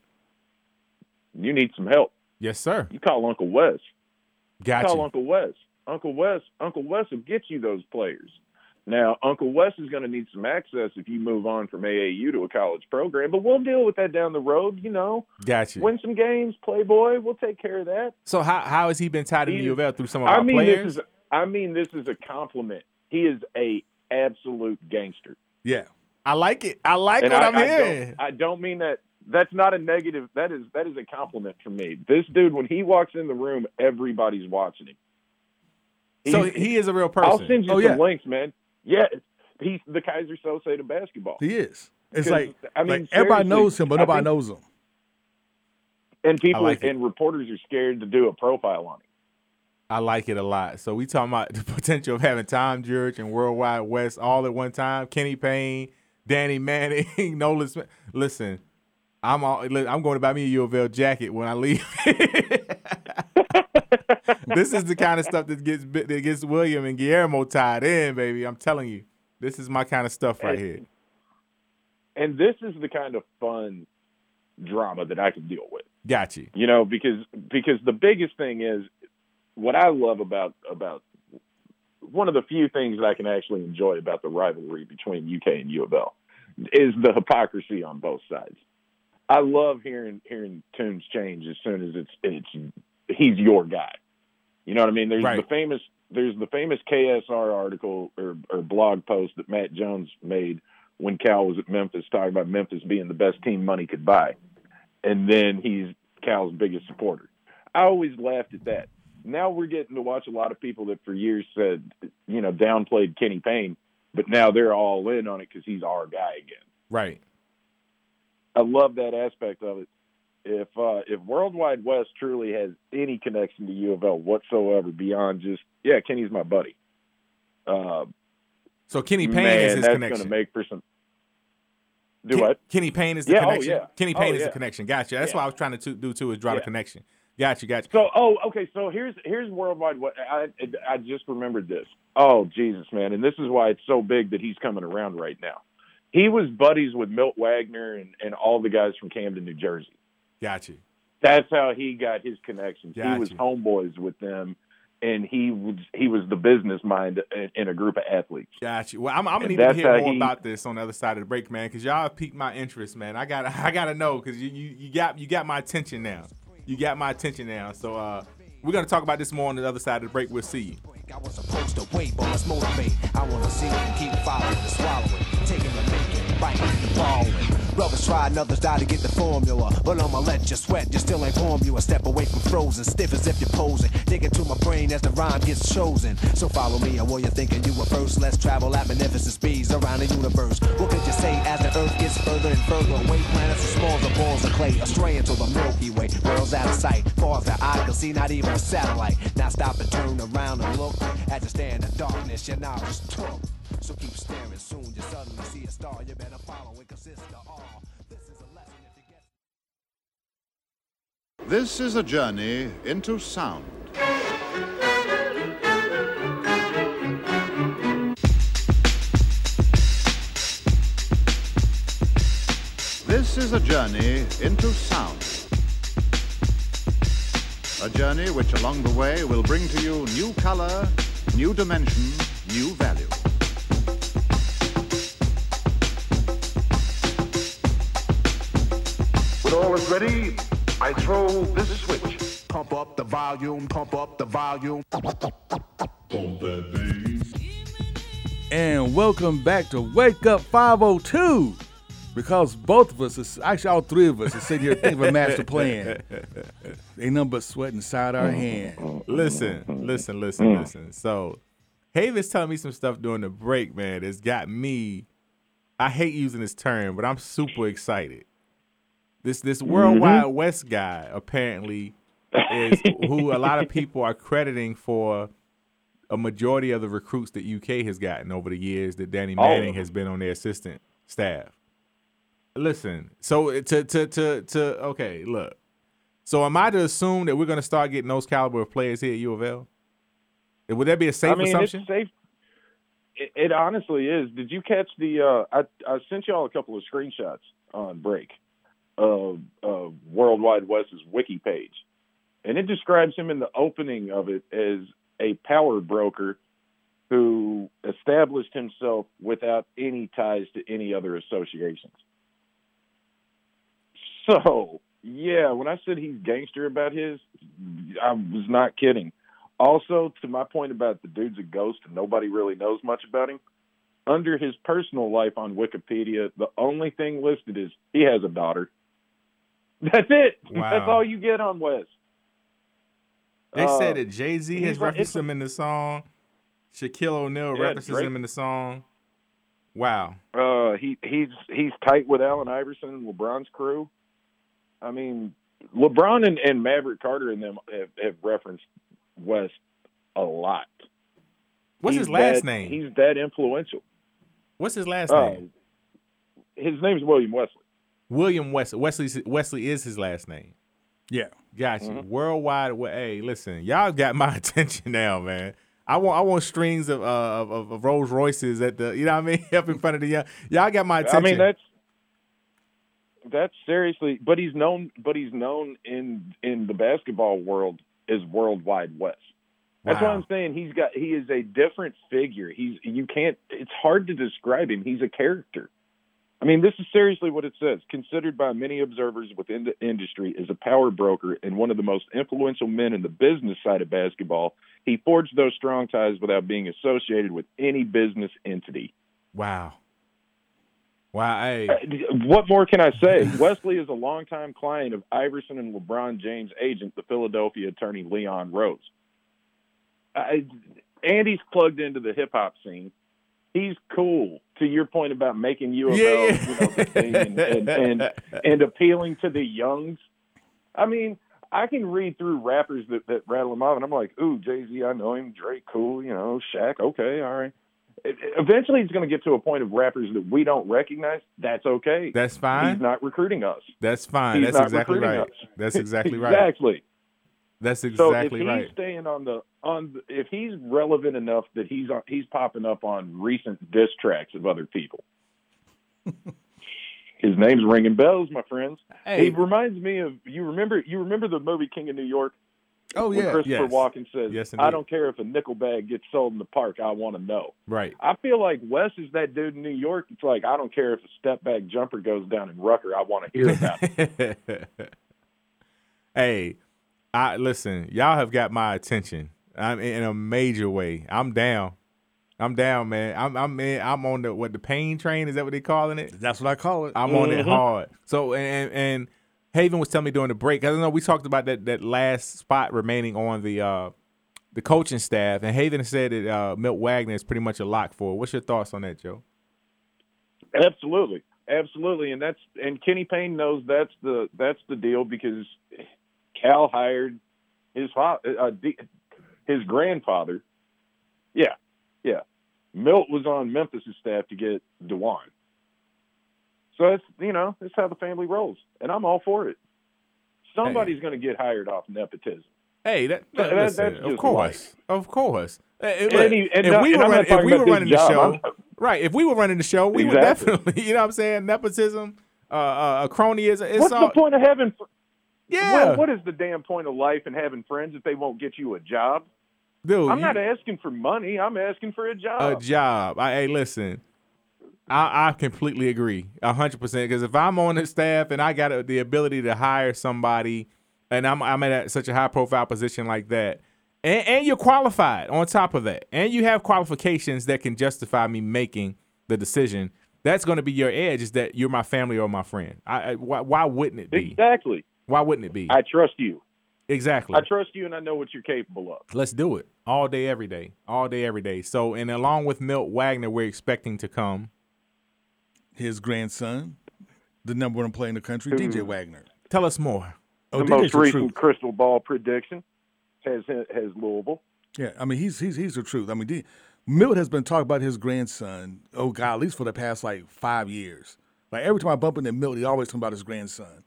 You need some help. Yes, sir. You call Uncle Wes. Got call. Uncle Wes. Uncle Wes. Uncle Wes will get you those players. Now, Uncle Wes is going to need some access if you move on from AAU to a college program, but we'll deal with that down the road. You know, Got you. win some games, Playboy. We'll take care of that. So how how has he been tied into He's- U of L through some of I our mean, players? this is. I mean, this is a compliment. He is a absolute gangster. Yeah. I like it. I like and what I, I'm I hearing. I don't mean that. That's not a negative. That is that is a compliment for me. This dude, when he walks in the room, everybody's watching him. So he is a real person. I'll send you Oh, some yeah. links, man. Yeah, he's the Keyser Söze to basketball. He is. It's like, I mean, like everybody knows him, but nobody think- knows him. And people like it. and reporters are scared to do a profile on him. I like it a lot. So we talking about (laughs) the potential of having Tom Jurich and Worldwide Wes all at one time. Kenny Payne, Danny Manning, (laughs) Nolan Smith. Listen, I'm all, I'm going to buy me a U of L jacket when I leave. (laughs) this is the kind of stuff that gets that gets William and Guillermo tied in, baby. I'm telling you, this is my kind of stuff right here. And this is the kind of fun drama that I can deal with. Got you. you know because because the biggest thing is what i love about about one of the few things that i can actually enjoy about the rivalry between uk and u of l is the hypocrisy on both sides i love hearing hearing tunes change as soon as it's it's he's your guy you know what i mean there's Right. the famous there's the famous ksr article or, or blog post that matt jones made when cal was at memphis talking about memphis being the best team money could buy and then he's Cal's biggest supporter. I always laughed at that. Now we're getting to watch a lot of people that for years said, you know, downplayed Kenny Payne, but now they're all in on it because he's our guy again. Right. I love that aspect of it. If uh, if Worldwide Wes truly has any connection to U of L whatsoever beyond just yeah, Kenny's my buddy. Uh, So Kenny Payne man, is his that's connection. going to make for some. Do Ken- what? Kenny Payne is the Yeah, oh, connection. yeah. Kenny Oh, Payne is yeah. the connection. Gotcha. That's what I was trying to to do too is draw the connection. Gotcha. Gotcha. So, oh, okay. So here's here's worldwide. What I I just remembered this. Oh, Jesus, man! And this is why it's so big that he's coming around right now. He was buddies with Milt Wagner and and all the guys from Camden, New Jersey. Gotcha. That's how he got his connections. He was Gotcha. homeboys with them, and he was he was the business mind in, in a group of athletes. Gotcha. Well, I'm, I'm gonna And need to hear more he- about this on the other side of the break, man, because y'all have piqued my interest, man. I got to (laughs) I gotta know because you, you you got you got my attention now. You got my attention now. So uh, we're gonna talk about this more on the other side of the break. We'll see you. I was supposed to wait, but let's motivate. I wanna see it and keep following swallowing. Taking the making, biting and borrowing. Brothers try and others die to get the formula. But I'ma let you sweat, you still ain't form you. A step away from frozen, stiff as if you're posing. Dig into my brain as the rhyme gets chosen. So follow me, and while you're thinking you were first, let's travel at magnificent speeds around the universe. What could you say as the earth gets further and further away? Planets are small as balls of clay, astray into the Milky Way. World's out of sight, far as the eye can see, not even a satellite. Now stop and turn around and look. As you stare in the darkness, your knowledge took. So keep staring, soon you suddenly see a star. You better follow it, cause This is a journey into sound. This is a journey into sound. A journey which along the way will bring to you new color, new dimension, new value. When all is ready, I throw this switch. Pump up the volume, pump up the volume. Pump that bass. And welcome back to Wake Up 502. Because both of us, is, actually all three of us, are sitting here thinking of a master plan. Ain't nothing but sweat inside our hand. Listen, listen, listen, listen. So, Haven's telling me some stuff during the break, man. It's got me. I hate using this term, but I'm super excited. This this Mm-hmm. worldwide Wes guy apparently is who a lot of people are crediting for a majority of the recruits that UK has gotten over the years that Danny Manning them. has been on their assistant staff. Listen, so to to to to okay, look. So am I to assume that we're going to start getting those caliber of players here at U of L? Would that be a safe I mean, assumption? it's safe. It, it honestly is. Did you catch the? Uh, I I sent y'all a couple of screenshots on break of of Worldwide Wes's wiki page, and it describes him in the opening of it as a power broker who established himself without any ties to any other associations. So, yeah, when I said he's gangster about his, I was not kidding. Also, to my point about the dude's a ghost and nobody really knows much about him, under his personal life on Wikipedia, the only thing listed is he has a daughter. (laughs) That's it. Wow. That's all you get on Wes. They Uh, said that Jay Z has like- referenced him in the song. Shaquille O'Neal Yeah, references Drake- him in the song. Wow. Uh, he he's he's tight with Allen Iverson and LeBron's crew. I mean, LeBron and, and Maverick Carter and them have, have referenced Wes a lot. What's He's his last that- name? He's that influential. What's his last Uh, name? His name's William Wesley. William Wesley. Wesley Wesley is his last name. Yeah. Got you. Mm-hmm. Worldwide. Hey, listen, y'all got my (laughs) attention now, man. I want I want strings of uh, of, of, of Rolls Royces at the you know what I mean (laughs) up in front of the young. Y'all got my attention. I mean, that's that's seriously. But he's known. But he's known in in the basketball world as Worldwide Wes. That's what I'm saying. He's got. He is a different figure. He's. You can't. It's hard to describe him. He's a character. I mean, this is seriously what it says. Considered by many observers within the industry as a power broker and one of the most influential men in the business side of basketball, he forged those strong ties without being associated with any business entity. wow. Wow. Hey. Uh, what more can I say? (laughs) Wesley is a longtime client of Iverson and LeBron James' agent, the Philadelphia attorney Leon Rose. I, Andy's plugged into the hip hop scene. He's cool. To your point about making U of L, Yeah, you know, the thing and, and, and (laughs) and appealing to the youngs. I mean, I can read through rappers that, that rattle them off, and I'm like, ooh, Jay Z, I know him. Drake, cool. You know, Shaq, okay, all right. It- it- Eventually, it's going to get to a point of rappers that we don't recognize. That's okay. That's fine. He's not recruiting us. That's fine. He's That's exactly right. us. That's exactly (laughs) right. Exactly. That's exactly So if exactly he's right. staying on the on, the, if he's relevant enough that he's on, he's popping up on recent diss tracks of other people. (laughs) His name's ringing bells, my friends. Hey. He reminds me of you remember you remember the movie King of New York. Oh when yeah. Christopher Yes. Walken says, Yes, "I don't care if a nickel bag gets sold in the park. I want to know." Right. I feel like Wes is that dude in New York. It's like I don't care if a step back jumper goes down in Rucker. I want to hear about it. (laughs) hey, I listen. Y'all have got my attention. I'm in a major way. I'm down. I'm down, man. I'm I'm in, I'm on the what the pain train is that what they calling it? That's what I call it. I'm on it Mhm. hard. So and and Haven was telling me during the break. I don't know. We talked about that that last spot remaining on the uh the coaching staff, and Haven said that uh, Milt Wagner is pretty much a lock for. it. What's your thoughts on that, Joe? Absolutely, absolutely, and that's and Kenny Payne knows that's the that's the deal because Cal hired his father, uh, his grandfather. Yeah, yeah. Milt was on Memphis' staff to get Dajuan. So that's you know that's how the family rolls, and I'm all for it. Somebody's going to get hired off nepotism. Hey, that, That- listen, that's of course, of course. Hey, And he- and if not- we were, running, if we were running the show, (laughs) right? If we were running the show, we Exactly. would definitely, (laughs) you know, what I'm saying, nepotism, uh, uh, a cronyism. It's What's all, the point of having? Yeah. Well, what is the damn point of life and having friends if they won't get you a job? dude? I'm you- not asking for money. I'm asking for a job. a job. I, hey, listen, I, I completely agree, a hundred percent. Because if I'm on the staff and I got uh, the ability to hire somebody, and I'm I'm at such a high profile position like that, and, and you're qualified on top of that, and you have qualifications that can justify me making the decision. That's going to be your edge. Is that you're my family or my friend? I, I why, why wouldn't it be? exactly. Why wouldn't it be? I trust you. exactly. I trust you, and I know what you're capable of. Let's do it all day, every day, all day, every day. So, and along with Milt Wagner, we're expecting to come His grandson, the number one player in the country, DJ hmm. Wagner. Tell us more. Oh, the DJ's most the recent truth. crystal ball prediction has has Louisville. Yeah, I mean he's he's he's the truth. I mean, D, Milt has been talking about his grandson. Oh God, at least for the past like five years. Like every time I bump into Milt, he always talking about his grandson.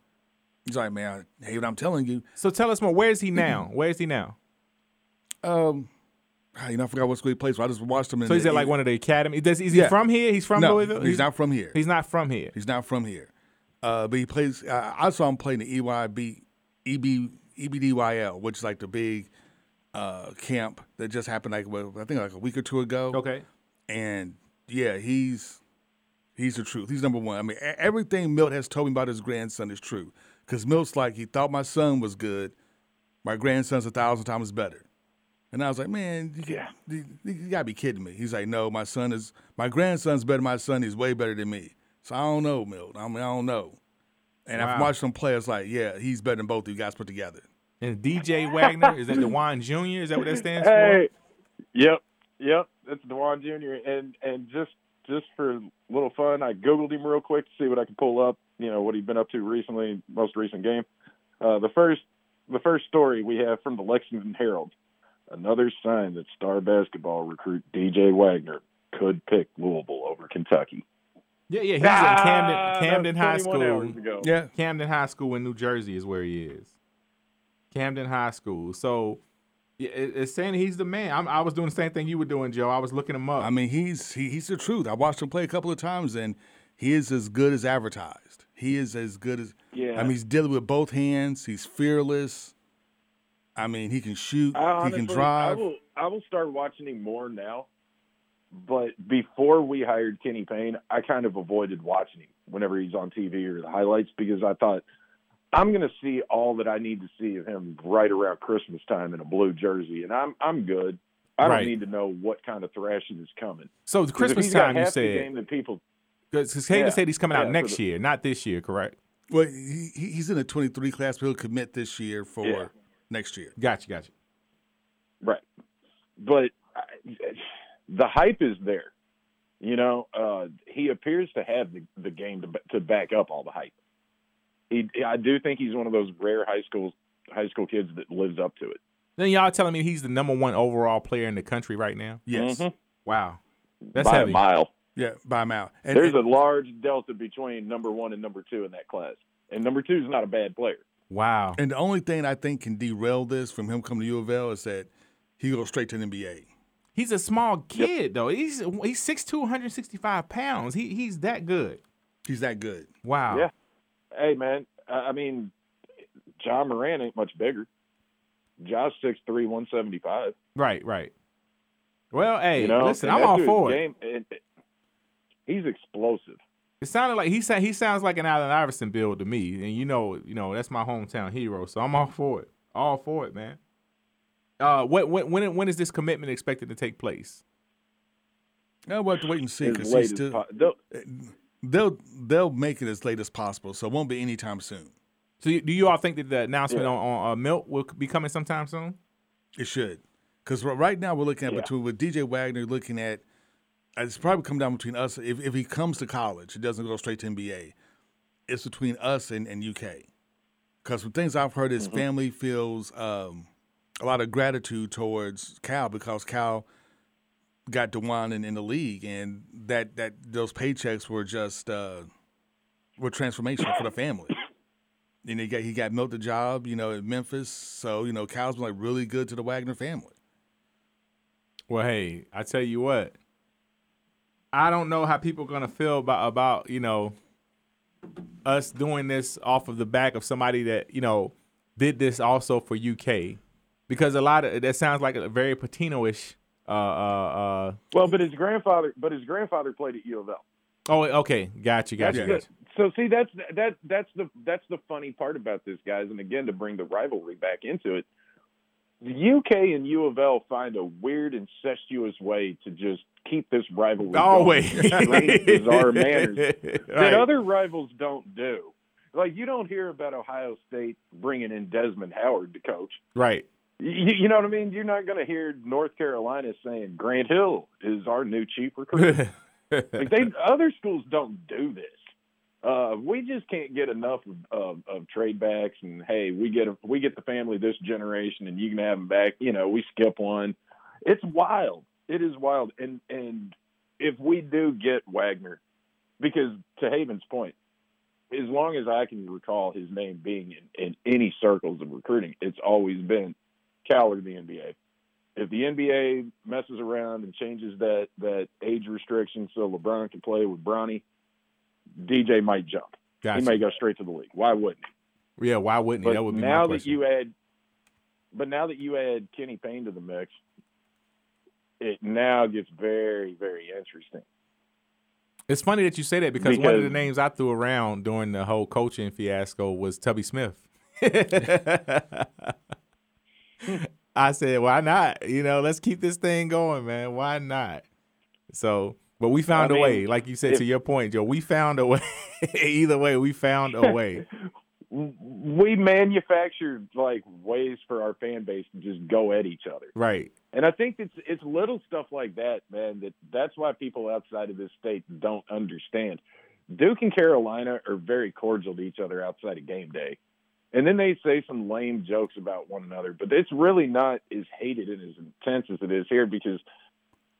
He's like, man, hey, what I'm telling you. So tell us more. Where is he now? Where is he now? Um, you know, I forgot what school he plays. for. I just watched him. In So he's the, at like one of the academy. Does is he Yeah. from here? He's from no, Louisville. He's not from here. He's not from here. He's not from here. Uh, but he plays. Uh, I saw him playing the E EYB, EB, EBDYL, which is like the big uh, camp that just happened like well, I think like a week or two ago. Okay. And yeah, he's he's the truth. He's number one. I mean, everything Milt has told me about his grandson is true. Because Milt's like he thought my son was good. My grandson's a thousand times better. And I was like, man, you, yeah. you, you gotta be kidding me. He's like, no, my son is my grandson's better my son. is way better than me. So I don't know, Milt. I mean, I don't know. And I've Wow. watched some players like, yeah, he's better than both of you guys put together. And DJ Wagner is that (laughs) Dajuan Jr. Is that what that stands for? Hey, yep, yep, that's Dajuan Jr. And and just just for a little fun, I googled him real quick to see what I could pull up. You know what he'd been up to recently, most recent game. Uh, the first the first story we have from the Lexington Herald. Another sign that star basketball recruit DJ Wagner could pick Louisville over Kentucky. Yeah, yeah. He's Ah, at Camden Camden High 21 hours School. ago. Yeah. Camden High School in New Jersey is where he is. Camden High School. So it's saying he's the man. I'm, I was doing the same thing you were doing, Joe. I was looking him up. I mean, he's he, he's the truth. I watched him play a couple of times, and he is as good as advertised. He is as good as. Yeah. I mean, he's dealing with both hands. He's fearless. I mean, he can shoot. I he can drive. I will, I will start watching him more now. But before we hired Kenny Payne, I kind of avoided watching him whenever he's on TV or the highlights because I thought I'm going to see all that I need to see of him right around Christmas time in a blue jersey, and I'm I'm good. I don't Right. need to know what kind of thrashing is coming. So the 'Cause if Christmas time, you half the game that people Because Hayden Yeah, said he's coming out yeah, for next the- year, not this year, correct? Well, he, he- he's in a 23 class, but he'll commit this year for Yeah. next year. Gotcha, gotcha. Right. But I, the hype is there. You know, uh, he appears to have the, the game to, to back up all the hype. He, I do think he's one of those rare high school high school kids that lives up to it. Then y'all telling me he's the number one overall player in the country right now? Yes. Mhm. Wow. That's by heavy. a mile. Yeah, by a mile. And, There's and- a large delta between number one and number two in that class, and number two is not a bad player. Wow. And the only thing I think can derail this from him coming to U of L is that he goes straight to the NBA. He's a small kid though. He's he's 6'2", 165 pounds. He he's that good. He's that good. Wow. Yeah. Hey man, I I mean, Ja Morant ain't much bigger. Josh six three, one seventy five. Right, right. Well, hey, you know, listen, I'm all for it. game- it- it- He's explosive. It sounded like he said he sounds like an Allen Iverson build to me, and you know, you know that's my hometown hero, so I'm all for it. All for it, man. Uh, what when when when is this commitment expected to take place? Yeah, we'll have to wait and see because he's still. po- they'll- they'll they'll make it as late as possible, so it won't be anytime soon. So you, do you all think that the announcement Yeah. on, on uh, Milt will be coming sometime soon? It should, because right now we're looking at Yeah. between with DJ Wagner looking at. It's probably come down between us. If if he comes to college, it doesn't go straight to NBA. It's between us and, and UK. Because from things I've heard, his Mm-hmm. family feels um, a lot of gratitude towards Cal because Cal got Dajuan in, in the league, and that that those paychecks were just uh, were transformational for the family. And he got he got Milt the job, you know, at Memphis. So you know, Cal's been like really good to the Wagner family. Well, hey, I tell you what, I don't know how people are gonna feel about about you know us doing this off of the back of somebody that you know did this also for UK, because a lot of that sounds like a very Pitino-ish. Uh, uh, uh, Well, but his grandfather, but his grandfather played at U of L. oh, okay, got you, got That's you, the- got you. So see, that's that that's the that's the funny part about this, guys. And again, to bring the rivalry back into it, the UK and U of L find a weird, incestuous way to just keep this rivalry Always. (laughs) going bizarre (laughs) manners Right. that other rivals don't do. Like you don't hear about Ohio State bringing in Desmond Howard to coach. Right. You, you know what I mean? You're not going to hear North Carolina saying Grant Hill is our new chief recruit. (laughs) like they other schools don't do this. Uh, we just can't get enough of, of, of trade backs, and hey, we get a, we get the family this generation, and you can have them back. You know, we skip one. It's wild. It is wild, and and if we do get Wagner, because to Haven's point, as long as I can recall his name being in, in any circles of recruiting, it's always been Cal or the NBA. If the NBA messes around and changes that that age restriction so LeBron can play with Bronny, DJ might jump. Gotcha. He may go straight to the league. Why wouldn't he? Yeah, why wouldn't he? But That would be now that you add, but now that you add Kenny Payne to the mix, it now gets very, very interesting. It's funny that you say that because, one of the names I threw around during the whole coaching fiasco was Tubby Smith. (laughs) I said, why not? You know, let's keep this thing going, man. Why not? So, but we found I a way. Like you said, to your point, Joe, we found a way. (laughs) Either way, we found a way. (laughs) We manufactured like ways for our fan base to just go at each other. Right. And I think it's it's little stuff like that, man. That that's why people outside of this state don't understand. Duke and Carolina are very cordial to each other outside of game day, and then they say some lame jokes about one another. But it's really not as hated and as intense as it is here because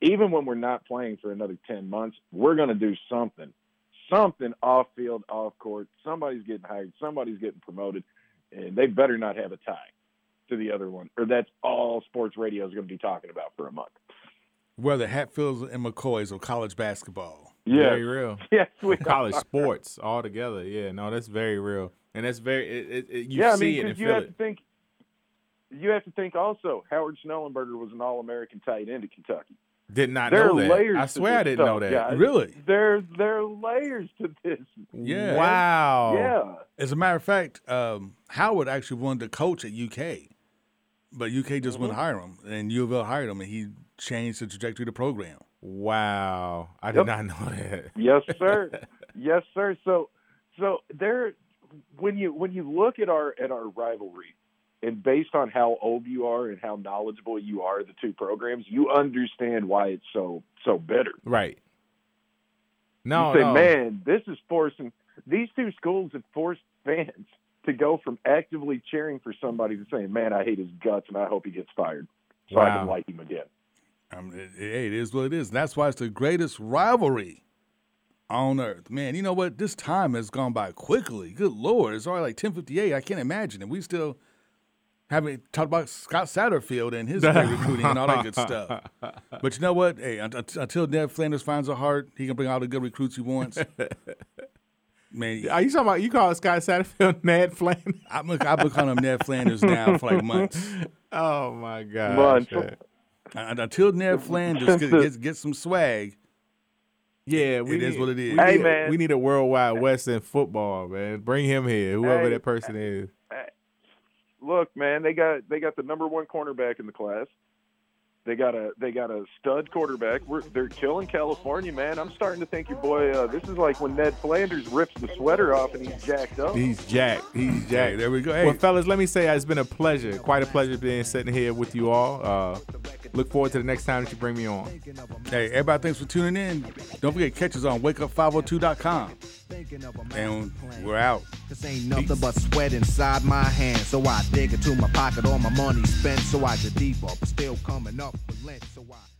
even when we're not playing for another ten months, we're going to do something, something off field, off court. Somebody's getting hired, somebody's getting promoted, and they better not have a tie to the other one, or that's all sports radio is going to be talking about for a month. Whether Hatfields and McCoys or college basketball. Yeah. Very real. (laughs) Yes, we college are. sports all together. Yeah, no, that's very real, and that's very. It, it, it, you yeah, I mean, it 'cause and you feel have it. to think. You have to think also. Howard Schnellenberger was an All-American tight end at Kentucky. Did not there know that. I swear I didn't know that. guys. Really? There, there are layers to this. Yeah. Wow. Yeah. As a matter of fact, um, Howard actually wanted to coach at UK, but UK just Mm-hmm. wouldn't hire him, and U of L hired him, and he changed the trajectory of the program. Wow, I did not (laughs) know that. Yes, (laughs) sir. yes, sir. So, so there, when you when you look at our at our rivalry, and based on how old you are and how knowledgeable you are, the two programs, you understand why it's so so bitter. Right. No, you say, no. man, this is forcing these two schools have forced fans to go from actively cheering for somebody to saying, "Man, I hate his guts and I hope he gets fired," so I can like him again. Um, it, hey, it is what it is. And that's why it's the greatest rivalry on earth. Man, you know what? This time has gone by quickly. Good lord, it's already like ten fifty eight. I can't imagine, and we still haven't talked about Scott Satterfield and his (laughs) recruiting and all that good stuff. But you know what? Hey, un- un- until Ned Flanders finds a heart, he can bring all the good recruits he wants. (laughs) Man, Are you talking about you call Scott Satterfield (laughs) Ned Flanders? I've been, I've been calling him Ned Flanders now for like months. Oh my god. Months. And until Ned Flanders gets, gets, gets some swag, Yeah, we It is need- what it is. We Hey, need, man. we need a worldwide Wes in football, man. Bring him here, whoever Hey. that person is. Look, man, they got they got the number one cornerback in the class. They got a they got a stud quarterback. We're, they're killing California, man. I'm starting to think your boy. Uh, this is like when Ned Flanders rips the sweater off and he's jacked up. He's jacked. He's jacked. there we go. Hey. Well, fellas, let me say uh, it's been a pleasure, quite a pleasure being sitting here with you all. Uh, look forward to the next time that you bring me on. Hey, everybody, thanks for tuning in. Don't forget, catch us on wakeup502.com. And we're out. Cause ain't nothing but sweat inside my hands. So I dig into my pocket, all my money spent. So I get deeper, but still coming up with lint. So I.